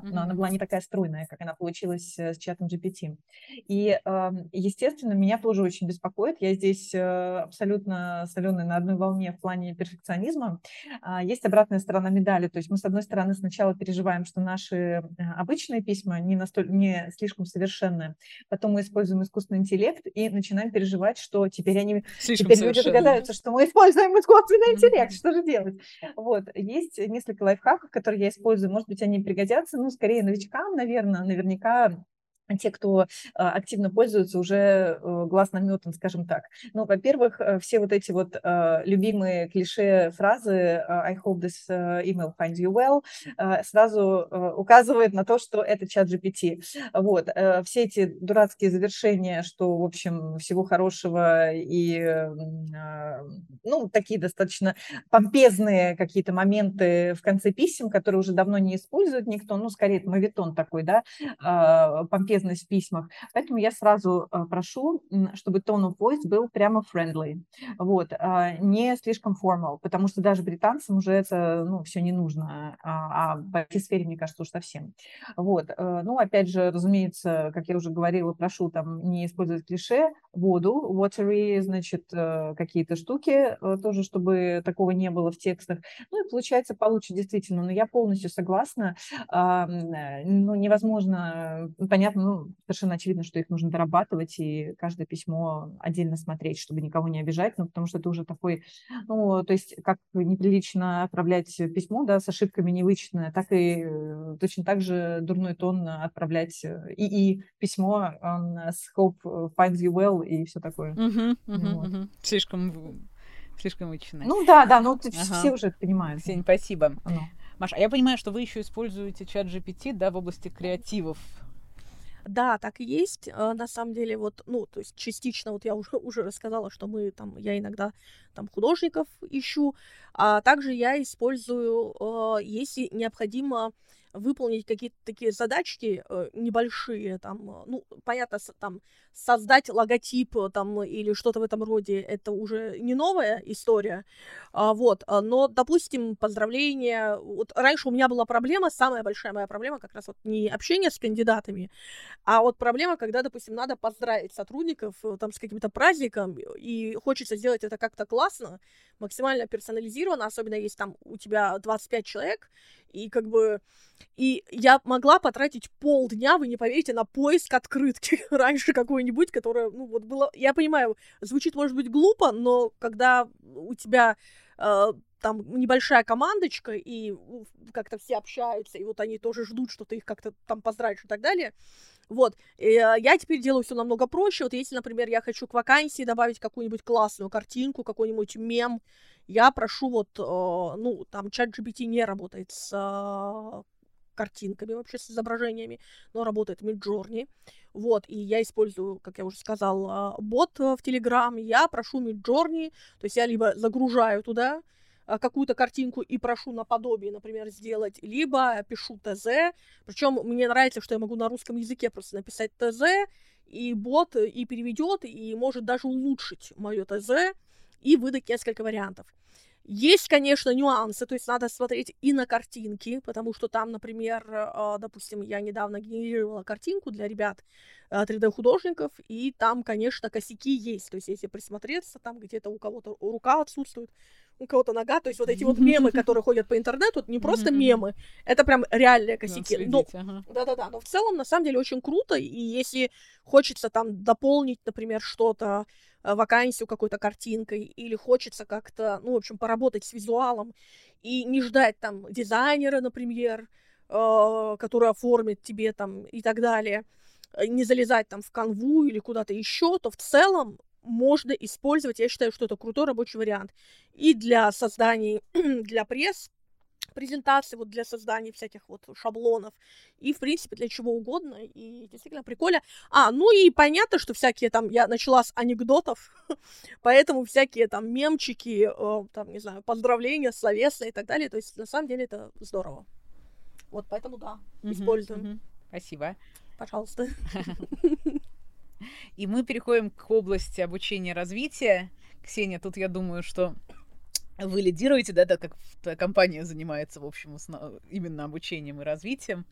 но она была не такая стройная, как она получилась э, с чатом GPT. И, естественно, меня тоже очень беспокоит. Я здесь э, абсолютно соленая на одной волне в плане перфекционизма. А, есть обратная сторона медали. То есть мы, с одной стороны, сначала переживаем, что наши э, обычные письма не, настоль, не слишком совершенны. Потом мы используем искусственный интеллект и начинаем переживать, что теперь они слишком теперь люди догадаются, что мы используем искусственный интеллект. Что же делать? Вот. Есть несколько лайфхаков, которые я использую. Может быть, они пригодятся ну, скорее новичкам, наверное, наверняка те, кто а, активно пользуются, уже э, глаз наметан, скажем так. Ну, во-первых, э, все вот эти вот а, любимые клише фразы «I hope this э, email finds you well» сразу указывает на то, что это чат GPT. Вот. Все эти дурацкие завершения, что, в общем, всего хорошего и, а, ну, такие достаточно помпезные какие-то моменты в конце писем, которые уже давно не использует никто, ну, скорее, это мавитон такой, да, помпезный полезность в письмах. Поэтому я сразу э, прошу, чтобы tone of voice был прямо friendly, вот, а, не слишком formal, потому что даже британцам уже это, ну, все не нужно, а, а в IT-сфере, мне кажется, уж совсем. Вот, э, ну, опять же, разумеется, как я уже говорила, прошу там не использовать клише, воду, watery, значит, э, какие-то штуки тоже, чтобы такого не было в текстах. Ну, и получается получше действительно, но я полностью согласна, ну, невозможно, понятно, ну, совершенно очевидно, что их нужно дорабатывать, и каждое письмо отдельно смотреть, чтобы никого не обижать, ну, потому что это уже такой, ну, то есть как неприлично отправлять письмо, да, с ошибками невычетное, так и э, точно так же дурной тон отправлять э, и, и письмо on с hope finds you well и все такое. Uh-huh, uh-huh, вот. uh-huh. Слишком слишком вычетное. Ну да, да, ну ага. все уже это понимают. Сень, спасибо. Ну. Маша, а я понимаю, что вы еще используете чат GPT, да, в области креативов. Да, так и есть. А, на самом деле, вот, ну, то есть частично, вот я уже, уже рассказала, что мы там, я иногда там художников ищу, а также я использую, э, если необходимо выполнить какие-то такие задачки э, небольшие, там, э, ну, понятно, там, создать логотип э, там или что-то в этом роде, это уже не новая история, а, вот, а, но, допустим, поздравления, вот раньше у меня была проблема, самая большая моя проблема как раз вот не общение с кандидатами, а вот проблема, когда, допустим, надо поздравить сотрудников там с каким-то праздником, и хочется сделать это как-то классно, максимально персонализированно, особенно если там у тебя 25 человек, и как бы и я могла потратить полдня, вы не поверите, на поиск открытки раньше какой-нибудь, которая, ну, вот было... Я понимаю, звучит, может быть, глупо, но когда у тебя э, там небольшая командочка, и как-то все общаются, и вот они тоже ждут, что ты их как-то там поздравишь и так далее. Вот, и, э, я теперь делаю все намного проще. Вот если, например, я хочу к вакансии добавить какую-нибудь классную картинку, какой-нибудь мем, я прошу вот, э, ну, там чат GPT не работает с э, картинками, вообще с изображениями, но работает Midjourney. Вот, и я использую, как я уже сказала, бот в Telegram. Я прошу Midjourney, то есть я либо загружаю туда какую-то картинку и прошу наподобие, например, сделать, либо пишу ТЗ. Причем мне нравится, что я могу на русском языке просто написать ТЗ, и бот и переведет, и может даже улучшить мое ТЗ и выдать несколько вариантов. Есть, конечно, нюансы, то есть надо смотреть и на картинки, потому что там, например, а, допустим, я недавно генерировала картинку для ребят 3D-художников, а, и там, конечно, косяки есть, то есть если присмотреться, там где-то у кого-то рука отсутствует, у кого-то нога, то есть вот эти вот мемы, которые ходят по интернету, не просто мемы, это прям реальные косяки. Да-да-да, но в целом, на самом деле, очень круто, и если хочется там дополнить, например, что-то, Э, вакансию какой-то картинкой, или хочется как-то, ну, в общем, поработать с визуалом, и не ждать там дизайнера, например, э, который оформит тебе там и так далее, э, не залезать там в канву или куда-то еще, то в целом можно использовать, я считаю, что это крутой рабочий вариант. И для создания, для пресс, презентации вот для создания всяких вот шаблонов и, в принципе, для чего угодно, и действительно прикольно. А, ну и понятно, что всякие там, я начала с анекдотов, поэтому всякие там мемчики, э, там, не знаю, поздравления, словесные и так далее, то есть на самом деле это здорово. Вот, поэтому да, используем. Спасибо. Пожалуйста. И мы переходим к области обучения развития. Ксения, тут я думаю, что вы лидируете, да, так как компания занимается, в общем, именно обучением и развитием.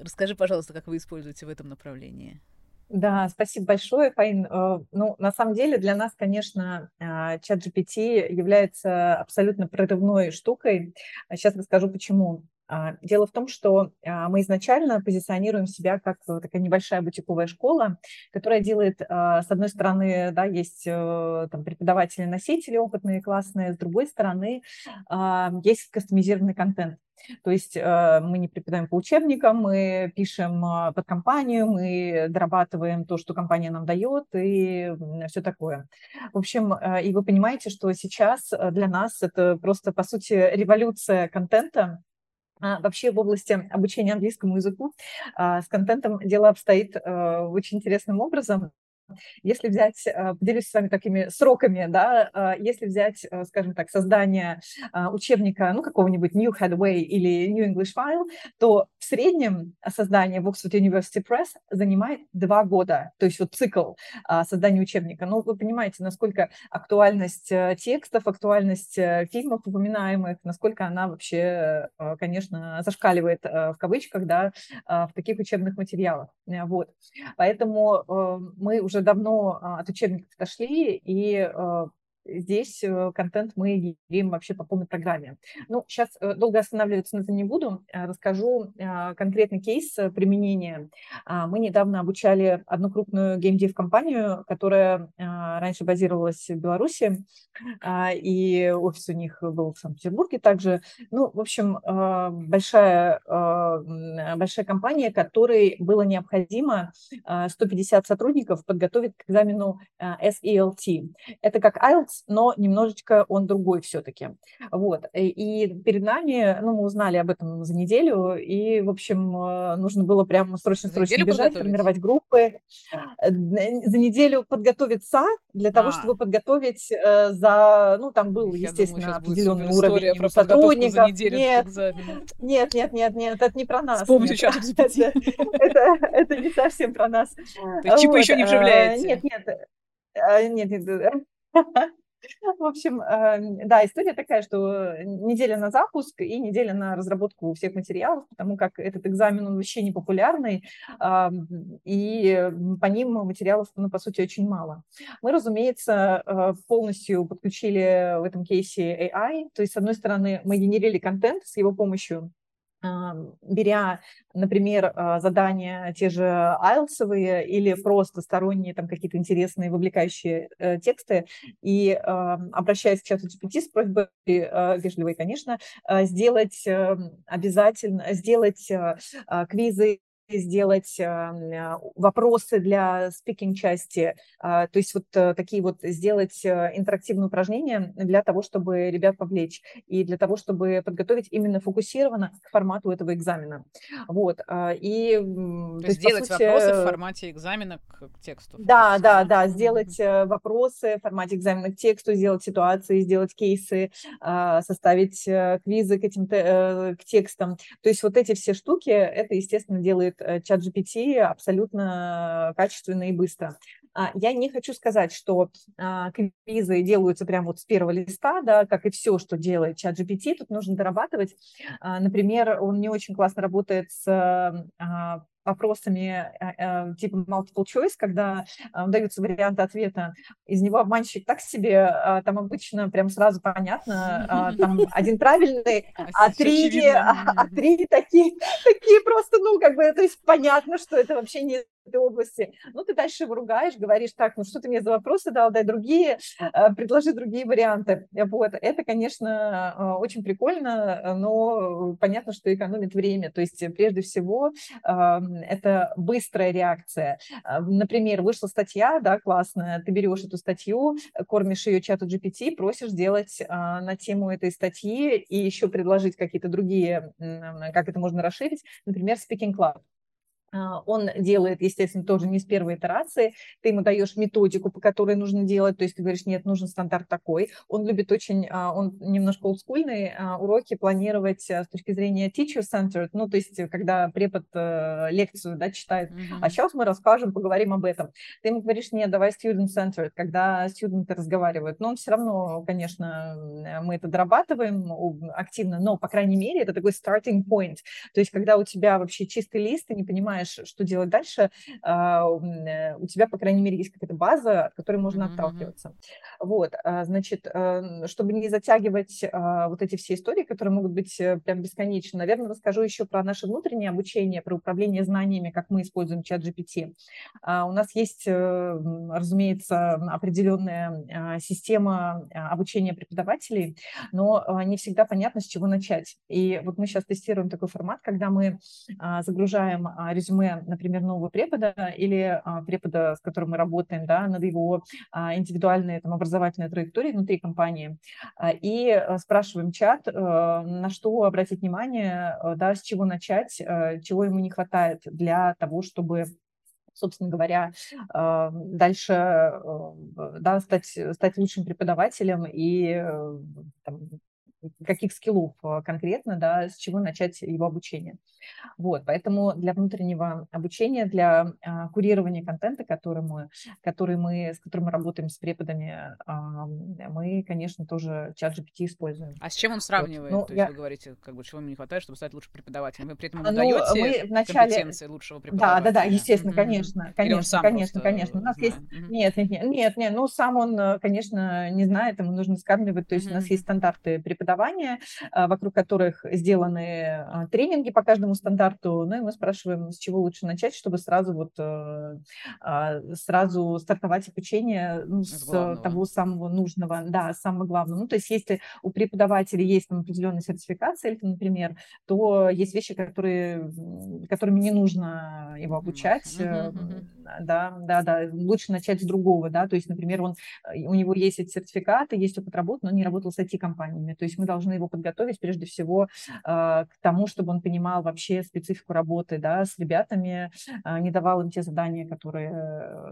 Расскажи, пожалуйста, как вы используете в этом направлении. Да, спасибо большое, Фаин. Э, ну, на самом деле для нас, конечно, а, чат GPT является абсолютно прорывной штукой. Сейчас расскажу, почему. А, дело в том, что а, мы изначально позиционируем себя как такая небольшая бутиковая школа, которая делает, а, с одной стороны, да, есть э, там преподаватели-носители опытные, классные, с другой стороны, есть кастомизированный контент. То есть э, мы не преподаем по учебникам, мы пишем под компанию, мы дорабатываем то, что компания нам дает и все такое. В общем, э, и вы понимаете, что сейчас для нас это просто, по сути, революция контента, вообще в области обучения английскому языку а, с контентом дело обстоит э, очень интересным образом. Если взять, э, поделюсь с вами такими сроками, да, э, если взять, э, скажем так, создание учебника, ну, какого-нибудь New Headway или New English File, то в среднем создание в Oxford University Press занимает два года, то есть вот цикл создания учебника. Ну, вы понимаете, насколько актуальность текстов, актуальность фильмов упоминаемых, насколько она вообще, конечно, зашкаливает в кавычках, да, в таких учебных материалах. Вот. Поэтому мы уже уже давно а, от учебников отошли, и а, здесь э, контент мы генерим вообще по полной программе. Ну, сейчас э, долго останавливаться на этом не буду. Э, расскажу конкретный кейс применения. А, мы недавно обучали одну крупную геймдев-компанию, которая раньше базировалась в Беларуси, и офис у них был в Санкт-Петербурге также. Ну, в общем, большая, большая компания, которой было необходимо 150 сотрудников подготовить к экзамену SELT. Это как IELTS, но немножечко он другой все-таки. Вот. И перед нами, ну, мы узнали об этом за неделю, и, в общем, э, нужно было прямо срочно-срочно бежать, формировать группы. Э, за неделю подготовиться для того, а. чтобы подготовить за, ну, там был, Я естественно, думаю, определенный уровень у сотрудников. Нет, нет, нет, нет, нет, это не про нас. Вспомни сейчас. Это, не совсем про нас. Чипы еще не вживляете? Нет, нет, нет, нет. В общем, эм, да, история такая, что неделя на запуск и неделя на разработку всех материалов, потому как этот экзамен, он вообще не популярный, и по ним материалов, ну, по сути, очень мало. Мы, разумеется, э, полностью подключили в этом кейсе AI, то есть, с одной стороны, мы генерили контент с его помощью, беря, например, а, задания те же IELTS или просто сторонние там какие-то интересные, вовлекающие э, тексты, и обращаясь к чату GPT с просьбой, э, вежливой, конечно, э, сделать обязательно, сделать квизы сделать а, вопросы для спикинг-части, а, то есть вот э, такие вот сделать э, интерактивные упражнения для того, чтобы ребят повлечь и для того, чтобы подготовить именно фокусированно к формату этого экзамена. Вот. А, и, то, то есть сделать сути... вопросы в формате экзамена к тексту. Да, да, да, сделать вопросы в формате экзамена к тексту, сделать ситуации, сделать кейсы, составить квизы к этим к текстам. То есть вот эти все штуки, это, естественно, делает Э, чат GPT абсолютно качественно и быстро. А, я не хочу сказать, что а, квизы делаются прямо вот с первого листа, да, как и все, что делает чат GPT, тут нужно дорабатывать. А, например, он не очень классно работает с вопросами э, типа multiple choice, когда э, даются варианты ответа, из него обманщик так себе, э, там обычно прям сразу понятно, э, там один правильный, а три, а, а три такие, такие просто, ну, как бы, то есть понятно, что это вообще не этой области. Ну, ты дальше его ругаешь, говоришь, так, ну, что ты мне за вопросы дал, дай другие, э, предложи другие варианты. Вот, это, конечно, э, очень прикольно, но понятно, что экономит время. То есть, прежде всего, это быстрая реакция. А, например, вышла статья, да, классная, ты берешь эту статью, кормишь ее чату GPT, просишь сделать а, на тему этой статьи и еще предложить какие-то другие, как это можно расширить, например, Speaking Club. А, он делает, естественно, тоже не с первой итерации. Ты ему даешь методику, по которой нужно делать. То есть ты говоришь, нет, нужен стандарт такой. Он любит очень, а, он немножко олдскульный, а, уроки планировать с точки зрения teacher-centered. Ну, то есть когда препод э, лекцию да, читает. Mm-hmm. А сейчас мы расскажем, поговорим об этом. Ты ему говоришь, нет, давай student-centered, когда студенты разговаривают. Но он все равно, конечно, мы это дорабатываем активно, но, по крайней мере, это такой starting point. То есть когда у тебя вообще чистый лист, ты не понимаешь, знаешь, что делать дальше, а, э, у тебя, по крайней мере, есть какая-то база, от которой можно mm-hmm. отталкиваться. Вот, а, значит, э, чтобы не затягивать а, вот эти все истории, которые могут быть э, прям бесконечны, наверное, расскажу еще про наше внутреннее обучение, про управление знаниями, как мы используем чат GPT. У нас есть, разумеется, определенная система обучения преподавателей, но не всегда понятно, с чего начать. И вот мы сейчас тестируем такой формат, когда мы загружаем результаты резюме, например, нового препода или а, препода, с которым мы работаем, да, над его а, индивидуальной там, образовательной траекторией внутри компании, а, и а, спрашиваем чат, а, на что обратить внимание, а, да, с чего начать, чего ему не хватает для того, чтобы собственно говоря, дальше да, стать, стать лучшим преподавателем и там, каких скиллов конкретно, да, с чего начать его обучение. Вот, поэтому для внутреннего обучения, для а, курирования контента, который мы, который мы, с которым мы работаем с преподами, а, мы, конечно, тоже чат GPT используем. А с чем он сравнивает? Вот. Ну, То я... есть вы говорите, как бы, чего ему не хватает, чтобы стать лучшим преподавателем? Вы при этом ему ну, даете мы вначале... компетенции лучшего преподавателя? Да, да, да, естественно, mm-hmm. конечно, конечно, конечно, конечно. У нас знает. есть... Mm-hmm. Нет, нет, нет, нет, нет, ну, сам он, э, конечно, не знает, ему нужно скармливать, то есть mm-hmm. у нас есть стандарты преподавания, э, вокруг которых сделаны э, тренинги по каждому стандарту, ну и мы спрашиваем, с чего лучше начать, чтобы сразу вот э, а, сразу стартовать обучение ну, с, с того самого нужного, да, самого главного. Ну, то есть если у преподавателя есть там определенная сертификация, например, то есть вещи, которые, которыми не нужно его обучать, mm-hmm. да, да, да, лучше начать с другого, да, то есть, например, он, э, у него есть эти сертификаты, есть опыт работы, но не работал с IT-компаниями, то есть мы должны его подготовить прежде всего э, к тому, чтобы он понимал вообще специфику работы, да, с ребятами, а, не давал им те задания, которые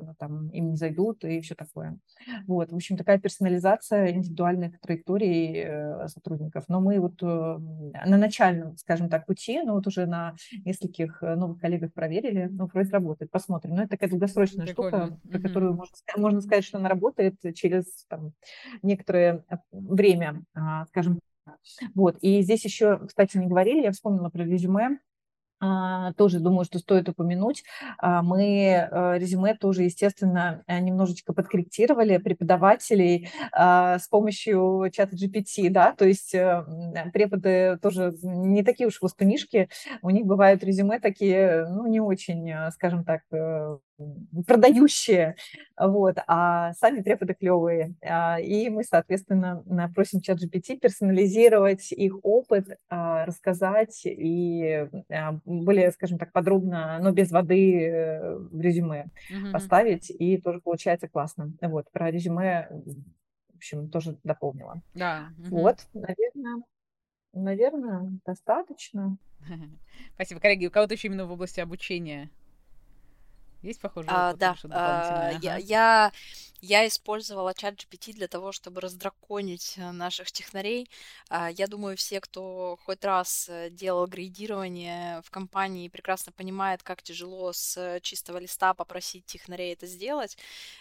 ну, там, им не зайдут и все такое. Вот, в общем, такая персонализация индивидуальных траекторий э, сотрудников. Но мы вот э, на начальном, скажем так, пути, но вот уже на нескольких э, новых коллегах проверили, ну, вроде работает, посмотрим. Но это такая долгосрочная Прикольно. штука, про которую можно, можно сказать, что она работает через там, некоторое время, а, скажем вот, и здесь еще, кстати, не говорили, я вспомнила про резюме. а, тоже думаю, что стоит упомянуть. А, мы э, резюме тоже, естественно, э, немножечко подкорректировали преподавателей а, с помощью чата GPT, да, то есть э, преподы тоже не такие уж воспунишки, у них бывают резюме такие, ну, не очень, скажем так, продающие, вот, а сами преподы клевые. И мы, соответственно, просим чат GPT персонализировать их опыт, рассказать и более, скажем так, подробно, но без воды э, в резюме mm-hmm. поставить, и тоже получается классно. Вот, про резюме, в общем, тоже дополнила. Да. Mm-hmm. Вот, наверное, наверное, достаточно. Спасибо. Коллеги, у кого-то еще именно в области обучения есть похожие а, Да, а, я, я я использовала чат GPT для того, чтобы раздраконить э, наших технарей. А, я думаю, все, кто хоть раз э, делал грейдирование в компании, прекрасно понимает, как тяжело с чистого листа попросить технарей это сделать.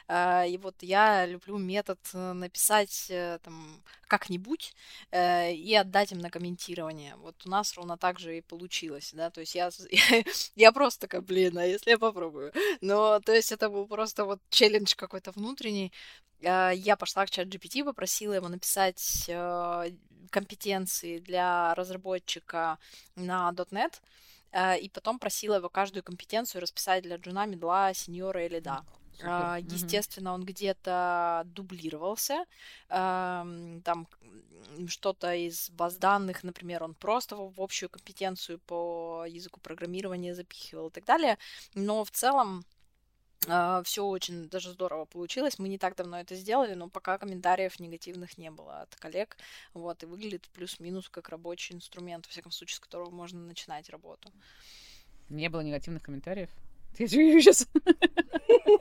А, и вот я люблю метод э, написать там как-нибудь и отдать им на комментирование. Вот у нас ровно так же и получилось, да, то есть я, я, я просто такая, блин, а если я попробую? Но, то есть это был просто вот челлендж какой-то внутренний, времени а, я пошла к чат GPT, попросила его написать а, компетенции для разработчика на .NET, а, и потом просила его каждую компетенцию расписать для джуна, медла, сеньора или да. Супер. Естественно, он где-то дублировался. Там что-то из баз данных, например, он просто в общую компетенцию по языку программирования запихивал и так далее. Но в целом все очень даже здорово получилось. Мы не так давно это сделали, но пока комментариев негативных не было от коллег. Вот, и выглядит плюс-минус как рабочий инструмент, во всяком случае, с которого можно начинать работу. Не было негативных комментариев? Я сейчас...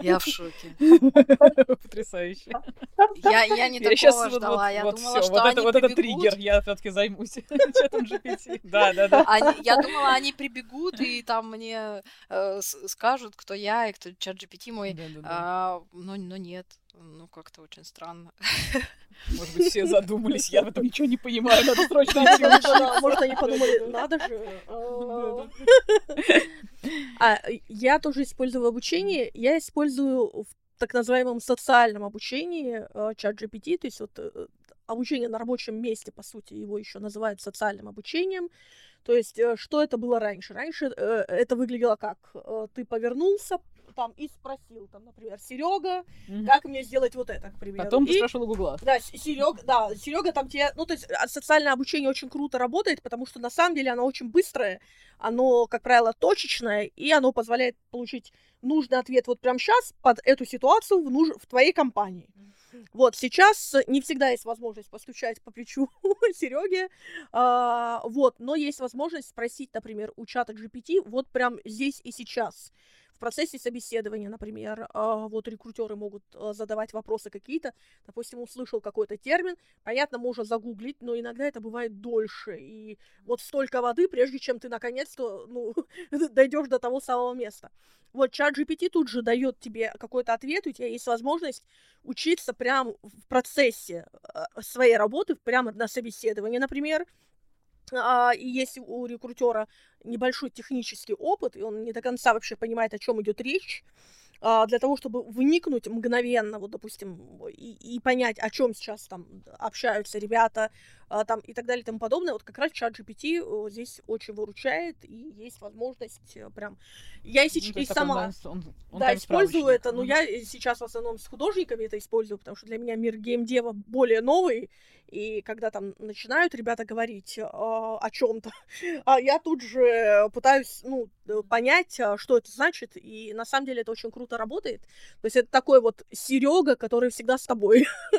Я в шоке. Потрясающе. Я, я не я такого сейчас, ждала. Вот, я вот думала, все. что вот это, вот прибегут. это триггер. Я все-таки займусь чатом GPT. Да, да, да. Они, я думала, они прибегут и там мне э, скажут, кто я и кто чат GPT мой. Да, да, да. А, но, но нет. Ну, как-то очень странно. Может быть, все задумались, я в этом ничего не понимаю, надо срочно идти. Может, они подумали, надо же. А, я тоже использую в обучении. Я использую в так называемом социальном обучении э, чат GPT, то есть вот э, обучение на рабочем месте, по сути, его еще называют социальным обучением. То есть, э, что это было раньше? Раньше это выглядело как? Ты повернулся, там и спросил, там, например, Серега, mm-hmm. как мне сделать вот это, к примеру. Потом ты спрашивал у Гугла. Да, Серега, да, Серега там тебе, ну, то есть а, социальное обучение очень круто работает, потому что на самом деле оно очень быстрое, оно, как правило, точечное, и оно позволяет получить нужный ответ вот прямо сейчас под эту ситуацию в, нуж... в твоей компании. Вот, сейчас не всегда есть возможность постучать по плечу Сереге, а, вот, но есть возможность спросить, например, у чата GPT вот прям здесь и сейчас в процессе собеседования, например, а, вот рекрутеры могут а, задавать вопросы какие-то, допустим, услышал какой-то термин, понятно, можно загуглить, но иногда это бывает дольше, и вот столько воды, прежде чем ты наконец-то, ну, дойдешь до того самого места. Вот чат GPT тут же дает тебе какой-то ответ, у тебя есть возможность учиться прямо в процессе а, своей работы, прямо на собеседовании, например, и если у рекрутера небольшой технический опыт, и он не до конца вообще понимает, о чем идет речь, а, для того, чтобы вникнуть мгновенно, вот, допустим, и, и понять, о чем сейчас там общаются ребята, а, там, и так далее и тому подобное, вот как раз чат GPT э, здесь очень выручает, и есть возможность э, прям... Я и, сейчас, ну, и сама он, он, да, использую это, но я сейчас в основном с художниками это использую, потому что для меня мир геймдева более новый, и когда там начинают ребята говорить э, о чем-то, а я тут же пытаюсь ну, э, понять, а, что это значит, и на самом деле это очень круто работает. То есть это такой вот Серега, который всегда с тобой.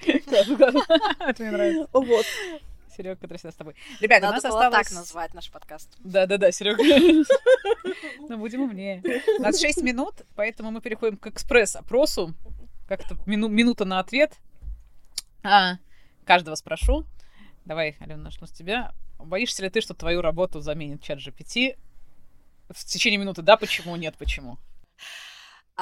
Это мне нравится. Вот. Серега, который всегда с тобой. Ребята, Надо у нас осталось... так назвать наш подкаст. Да-да-да, Серега. Ну, будем умнее. У нас 6 минут, поэтому мы переходим к экспресс-опросу. Как-то мину- минута на ответ. А, каждого спрошу. Давай, Алена, начну с тебя. Боишься ли ты, что твою работу заменит чат GPT в течение минуты? Да, почему? Нет, почему?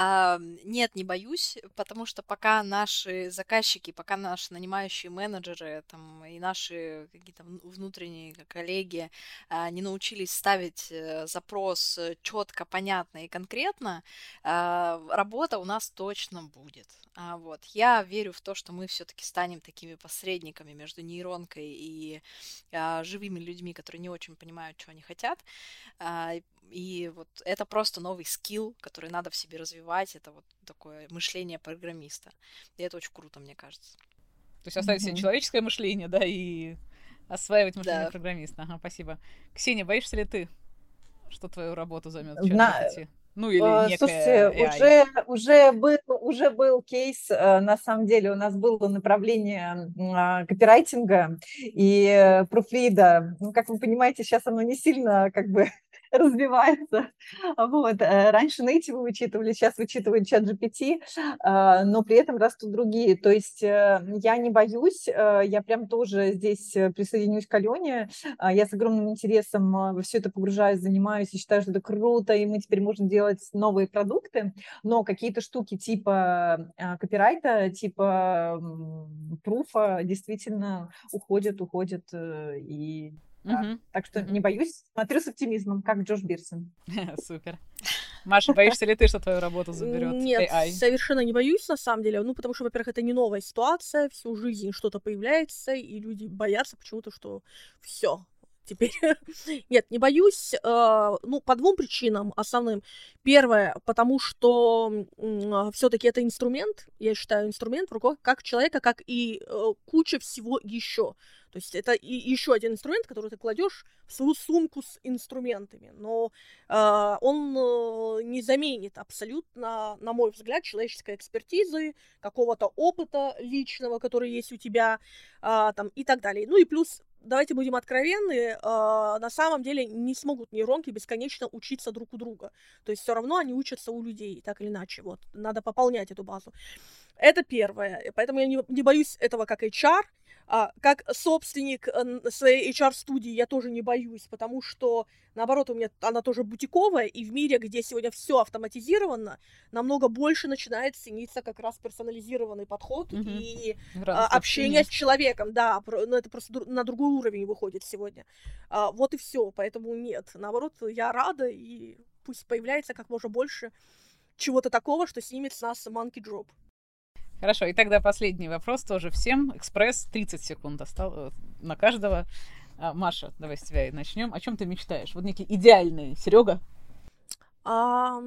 А, нет, не боюсь, потому что пока наши заказчики, пока наши нанимающие менеджеры там, и наши какие-то внутренние коллеги а, не научились ставить э, запрос четко, понятно и конкретно, а, работа у нас точно будет. А, вот. Я верю в то, что мы все-таки станем такими посредниками между нейронкой и а, живыми людьми, которые не очень понимают, что они хотят. А, и вот это просто новый скилл, который надо в себе развивать. Это вот такое мышление программиста. И это очень круто, мне кажется. То есть оставить mm-hmm. себе человеческое мышление, да, и осваивать мышление да. программиста. Ага, спасибо. Ксения, боишься ли ты, что твою работу займет? На... Ну или а, некая Слушайте, AI. уже, уже, был, уже был кейс, э, на самом деле, у нас было направление а, копирайтинга и пруфрида. Ну, как вы понимаете, сейчас оно не сильно как бы развивается. Вот. Э, раньше native вычитывали, сейчас вычитывают чат GPT, а, но при этом растут другие. То есть э, я не боюсь, э, я прям тоже здесь присоединюсь к Алене. А, я с огромным интересом во все это погружаюсь, занимаюсь и считаю, что это круто, и мы теперь можем делать новые продукты, но какие-то штуки типа копирайта, типа пруфа действительно уходят, уходят и Угу. Так что угу. не боюсь, смотрю с оптимизмом, как Джош Бирсон. Супер. Маша, боишься ли ты, что твою работу заберет Нет, AI? совершенно не боюсь, на самом деле. Ну, потому что, во-первых, это не новая ситуация, всю жизнь что-то появляется, и люди боятся почему-то, что все, теперь. Нет, не боюсь. Э, ну, по двум причинам основным. Первое, потому что все-таки это инструмент, я считаю, инструмент в руках как человека, как и э, куча всего еще. То есть это и еще один инструмент, который ты кладешь в свою сумку с инструментами. Но э, он э, не заменит абсолютно, на мой взгляд, человеческой экспертизы, какого-то опыта личного, который есть у тебя, э, там, и так далее. Ну и плюс давайте будем откровенны, э, на самом деле не смогут нейронки бесконечно учиться друг у друга. То есть все равно они учатся у людей, так или иначе. Вот, надо пополнять эту базу. Это первое. Поэтому я не, не боюсь этого как HR. А, как собственник э, своей HR-студии я тоже не боюсь, потому что, наоборот, у меня она тоже бутиковая, и в мире, где сегодня все автоматизировано, намного больше начинает цениться как раз персонализированный подход угу. и а, общение с человеком. Да, ну, это просто на другой уровень выходит сегодня. А, вот и все, поэтому нет. Наоборот, я рада, и пусть появляется как можно больше чего-то такого, что снимет с нас monkey drop. Хорошо, и тогда последний вопрос тоже всем. Экспресс, 30 секунд осталось э, на каждого. А, Маша, давай с тебя и начнем. О чем ты мечтаешь? Вот некий идеальный Серега. А,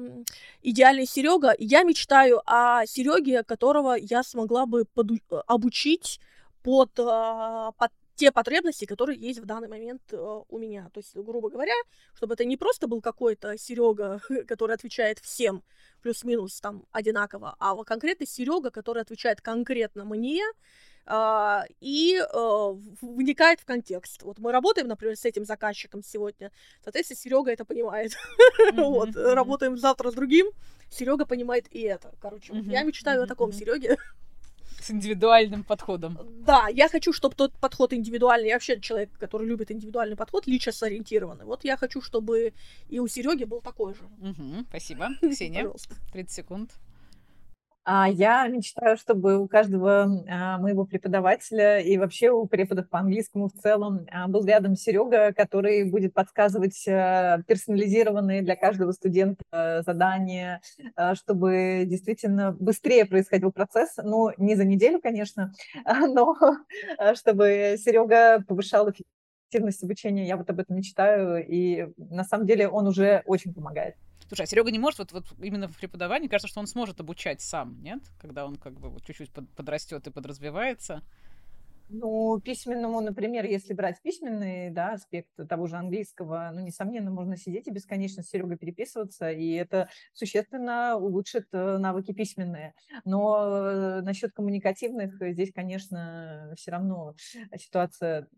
идеальный Серега. Я мечтаю о Сереге, которого я смогла бы поду- обучить под, а, под те потребности, которые есть в данный момент э, у меня. То есть, грубо говоря, чтобы это не просто был какой-то Серега, который отвечает всем плюс-минус там одинаково, а вот конкретный Серега, который отвечает конкретно мне, Uh, и uh, вникает в контекст. Вот мы работаем, например, с этим заказчиком сегодня, соответственно, Серега это понимает. Mm-hmm. вот, mm-hmm. работаем завтра с другим, Серега понимает и это. Короче, mm-hmm. я мечтаю о таком Сереге. С индивидуальным подходом. Да, я хочу, чтобы тот подход индивидуальный, я вообще человек, который любит индивидуальный подход, лично ориентированный. Вот я хочу, чтобы и у Сереги был такой же. Угу, спасибо. Ксения, 30 секунд. А я мечтаю, чтобы у каждого а, моего преподавателя и вообще у преподов по английскому в целом а, был рядом Серега, который будет подсказывать персонализированные для каждого студента задания, чтобы действительно быстрее происходил процесс. Ну, не за неделю, конечно, но чтобы Серега повышал эффективность обучения. Я вот об этом мечтаю, и на самом деле он уже очень помогает. Слушай, а Серега не может, вот, вот именно в преподавании, кажется, что он сможет обучать сам, нет? Когда он как бы чуть-чуть под, подрастет и подразвивается. Ну, письменному, например, если брать письменный да, аспект того же английского, ну, несомненно, можно сидеть и бесконечно с Серегой переписываться, и это существенно улучшит э, навыки письменные. Но э, насчет коммуникативных здесь, конечно, все равно ситуация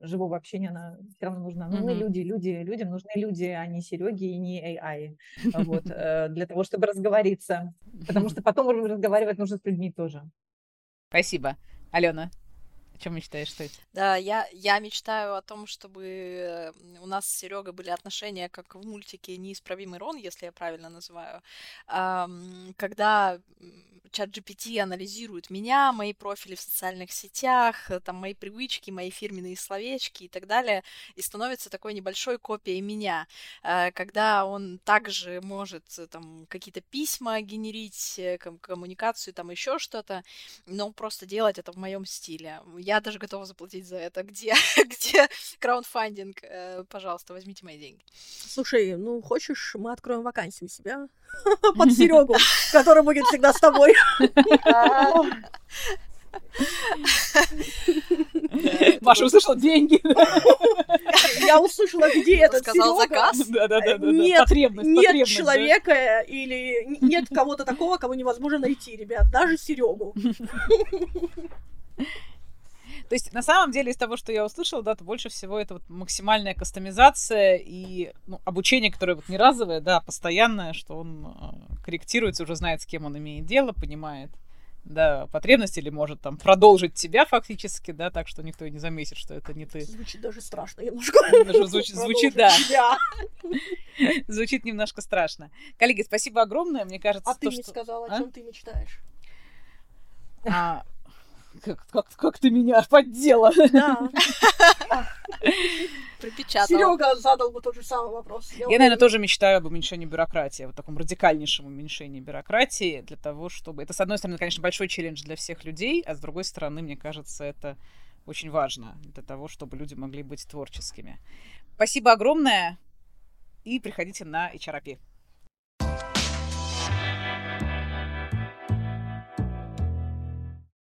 живого общения, она все равно нужна. Нужны mm-hmm. люди, люди, людям нужны люди, а не Сереги и не AI. Вот, э, для того, чтобы разговориться. Потому что потом разговаривать нужно с людьми тоже. Спасибо. Алена, чем мечтаешь ты? Да, я, я мечтаю о том, чтобы у нас с Серегой были отношения, как в мультике «Неисправимый Рон», если я правильно называю, когда чат GPT анализирует меня, мои профили в социальных сетях, э, там мои привычки, мои фирменные словечки и так далее, и становится такой небольшой копией меня, э, когда он также может э, там какие-то письма генерить, коммуникацию, там еще что-то, но просто делать это в моем стиле. Я даже готова заплатить за это. Где, где краундфандинг? Пожалуйста, возьмите мои деньги. Слушай, ну хочешь, мы откроем вакансию у себя под Серегу, который будет всегда с тобой. Маша услышала деньги. Я услышала, где этот Сказал заказ. Да-да-да. Нет, нет человека или нет кого-то такого, кого невозможно найти, ребят. Даже Серегу. То есть, на самом деле, из того, что я услышала, да, то больше всего это вот максимальная кастомизация и ну, обучение, которое вот не разовое, да, постоянное, что он э, корректируется, уже знает, с кем он имеет дело, понимает, да, потребности или может там продолжить тебя фактически, да, так что никто и не заметит, что это не ты. Звучит даже страшно немножко. Даже звучит, звучит да. Звучит немножко страшно. Коллеги, спасибо огромное, мне кажется, А ты не что... сказала, о чем а? ты мечтаешь? А, как, как, как ты меня поддела. Да. Припечатала. Серега задал бы тот же самый вопрос. Я, Я наверное, тоже мечтаю об уменьшении бюрократии, вот таком радикальнейшем уменьшении бюрократии для того, чтобы... Это, с одной стороны, конечно, большой челлендж для всех людей, а с другой стороны, мне кажется, это очень важно для того, чтобы люди могли быть творческими. Спасибо огромное и приходите на HRP.